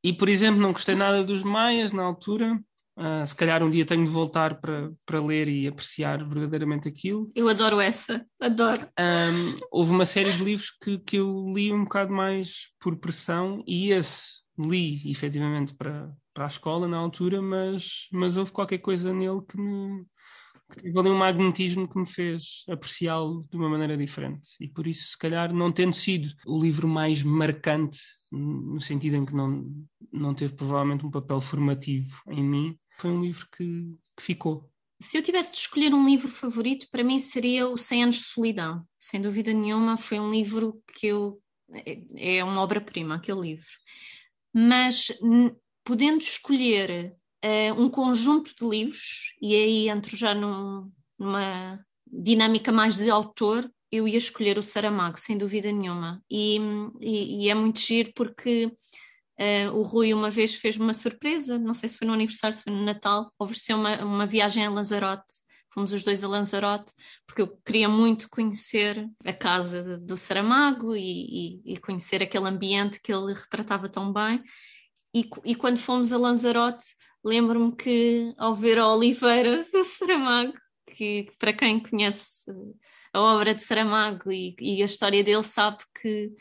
e, por exemplo, não gostei nada dos Maias na altura. Uh, se calhar um dia tenho de voltar para, para ler e apreciar verdadeiramente aquilo. Eu adoro essa, adoro. Um, houve uma série de livros que, que eu li um bocado mais por pressão e esse li efetivamente para, para a escola na altura, mas, mas houve qualquer coisa nele que me que teve ali um magnetismo que me fez apreciá-lo de uma maneira diferente. E por isso, se calhar, não tendo sido o livro mais marcante, no sentido em que não, não teve provavelmente um papel formativo em mim, foi um livro que, que ficou. Se eu tivesse de escolher um livro favorito, para mim seria o 100 Anos de Solidão. Sem dúvida nenhuma, foi um livro que eu. É, é uma obra-prima, aquele livro. Mas, podendo escolher uh, um conjunto de livros, e aí entro já num, numa dinâmica mais de autor, eu ia escolher o Saramago, sem dúvida nenhuma. E, e, e é muito giro porque Uh, o Rui uma vez fez-me uma surpresa, não sei se foi no aniversário, se foi no Natal, ofereceu uma, uma viagem a Lanzarote. Fomos os dois a Lanzarote, porque eu queria muito conhecer a casa do Saramago e, e, conhecer aquele ambiente que ele retratava tão bem. E, e quando fomos a Lanzarote, lembro-me que ao ver a Oliveira do Saramago, que para quem conhece a obra de Saramago e, e a história dele sabe que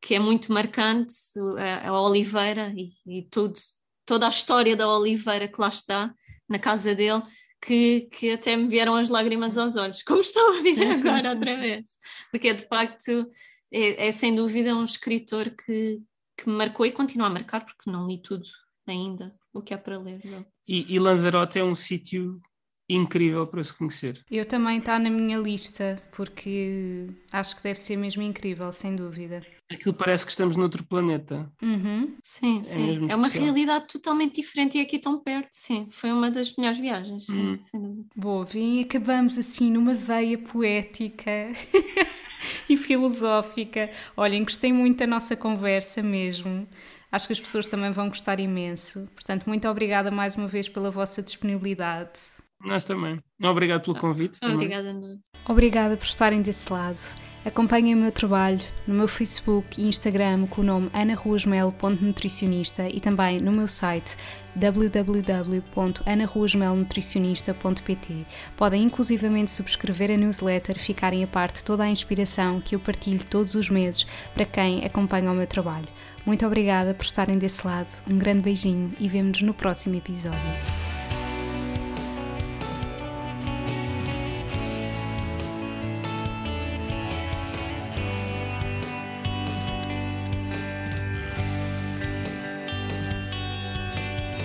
que é muito marcante, a, a Oliveira e, e, tudo, toda a história da Oliveira que lá está, na casa dele, que, que até me vieram as lágrimas aos olhos, como estão a vir agora sim, outra sim. vez. Porque é de facto, é, é, sem dúvida um escritor que, que me marcou e continua a marcar, porque não li tudo ainda, o que há para ler. E, e Lanzarote é um sítio incrível para se conhecer. Eu também está na minha lista, porque acho que deve ser mesmo incrível, sem dúvida. Aquilo parece que estamos noutro planeta. Uhum. Sim, é sim. É, uma realidade totalmente diferente e aqui tão perto. Sim, foi uma das melhores viagens, sim, uhum. sem dúvida. Boa, vem, acabamos assim numa veia poética. e filosófica. Olhem, gostei muito da nossa conversa mesmo. Acho que as pessoas também vão gostar imenso. Portanto, muito obrigada mais uma vez pela vossa disponibilidade. Nós também. Obrigado pelo convite. Obrigada, Nuno. Obrigada por estarem desse lado. Acompanhem o meu trabalho no meu Facebook e Instagram com o nome anaruasmel.nutricionista e também no meu site www.anaruasmelnutricionista.pt. Podem inclusivamente subscrever a newsletter e ficarem a parte toda a inspiração que eu partilho todos os meses para quem acompanha o meu trabalho. Muito obrigada por estarem desse lado. Um grande beijinho e vemo-nos no próximo episódio.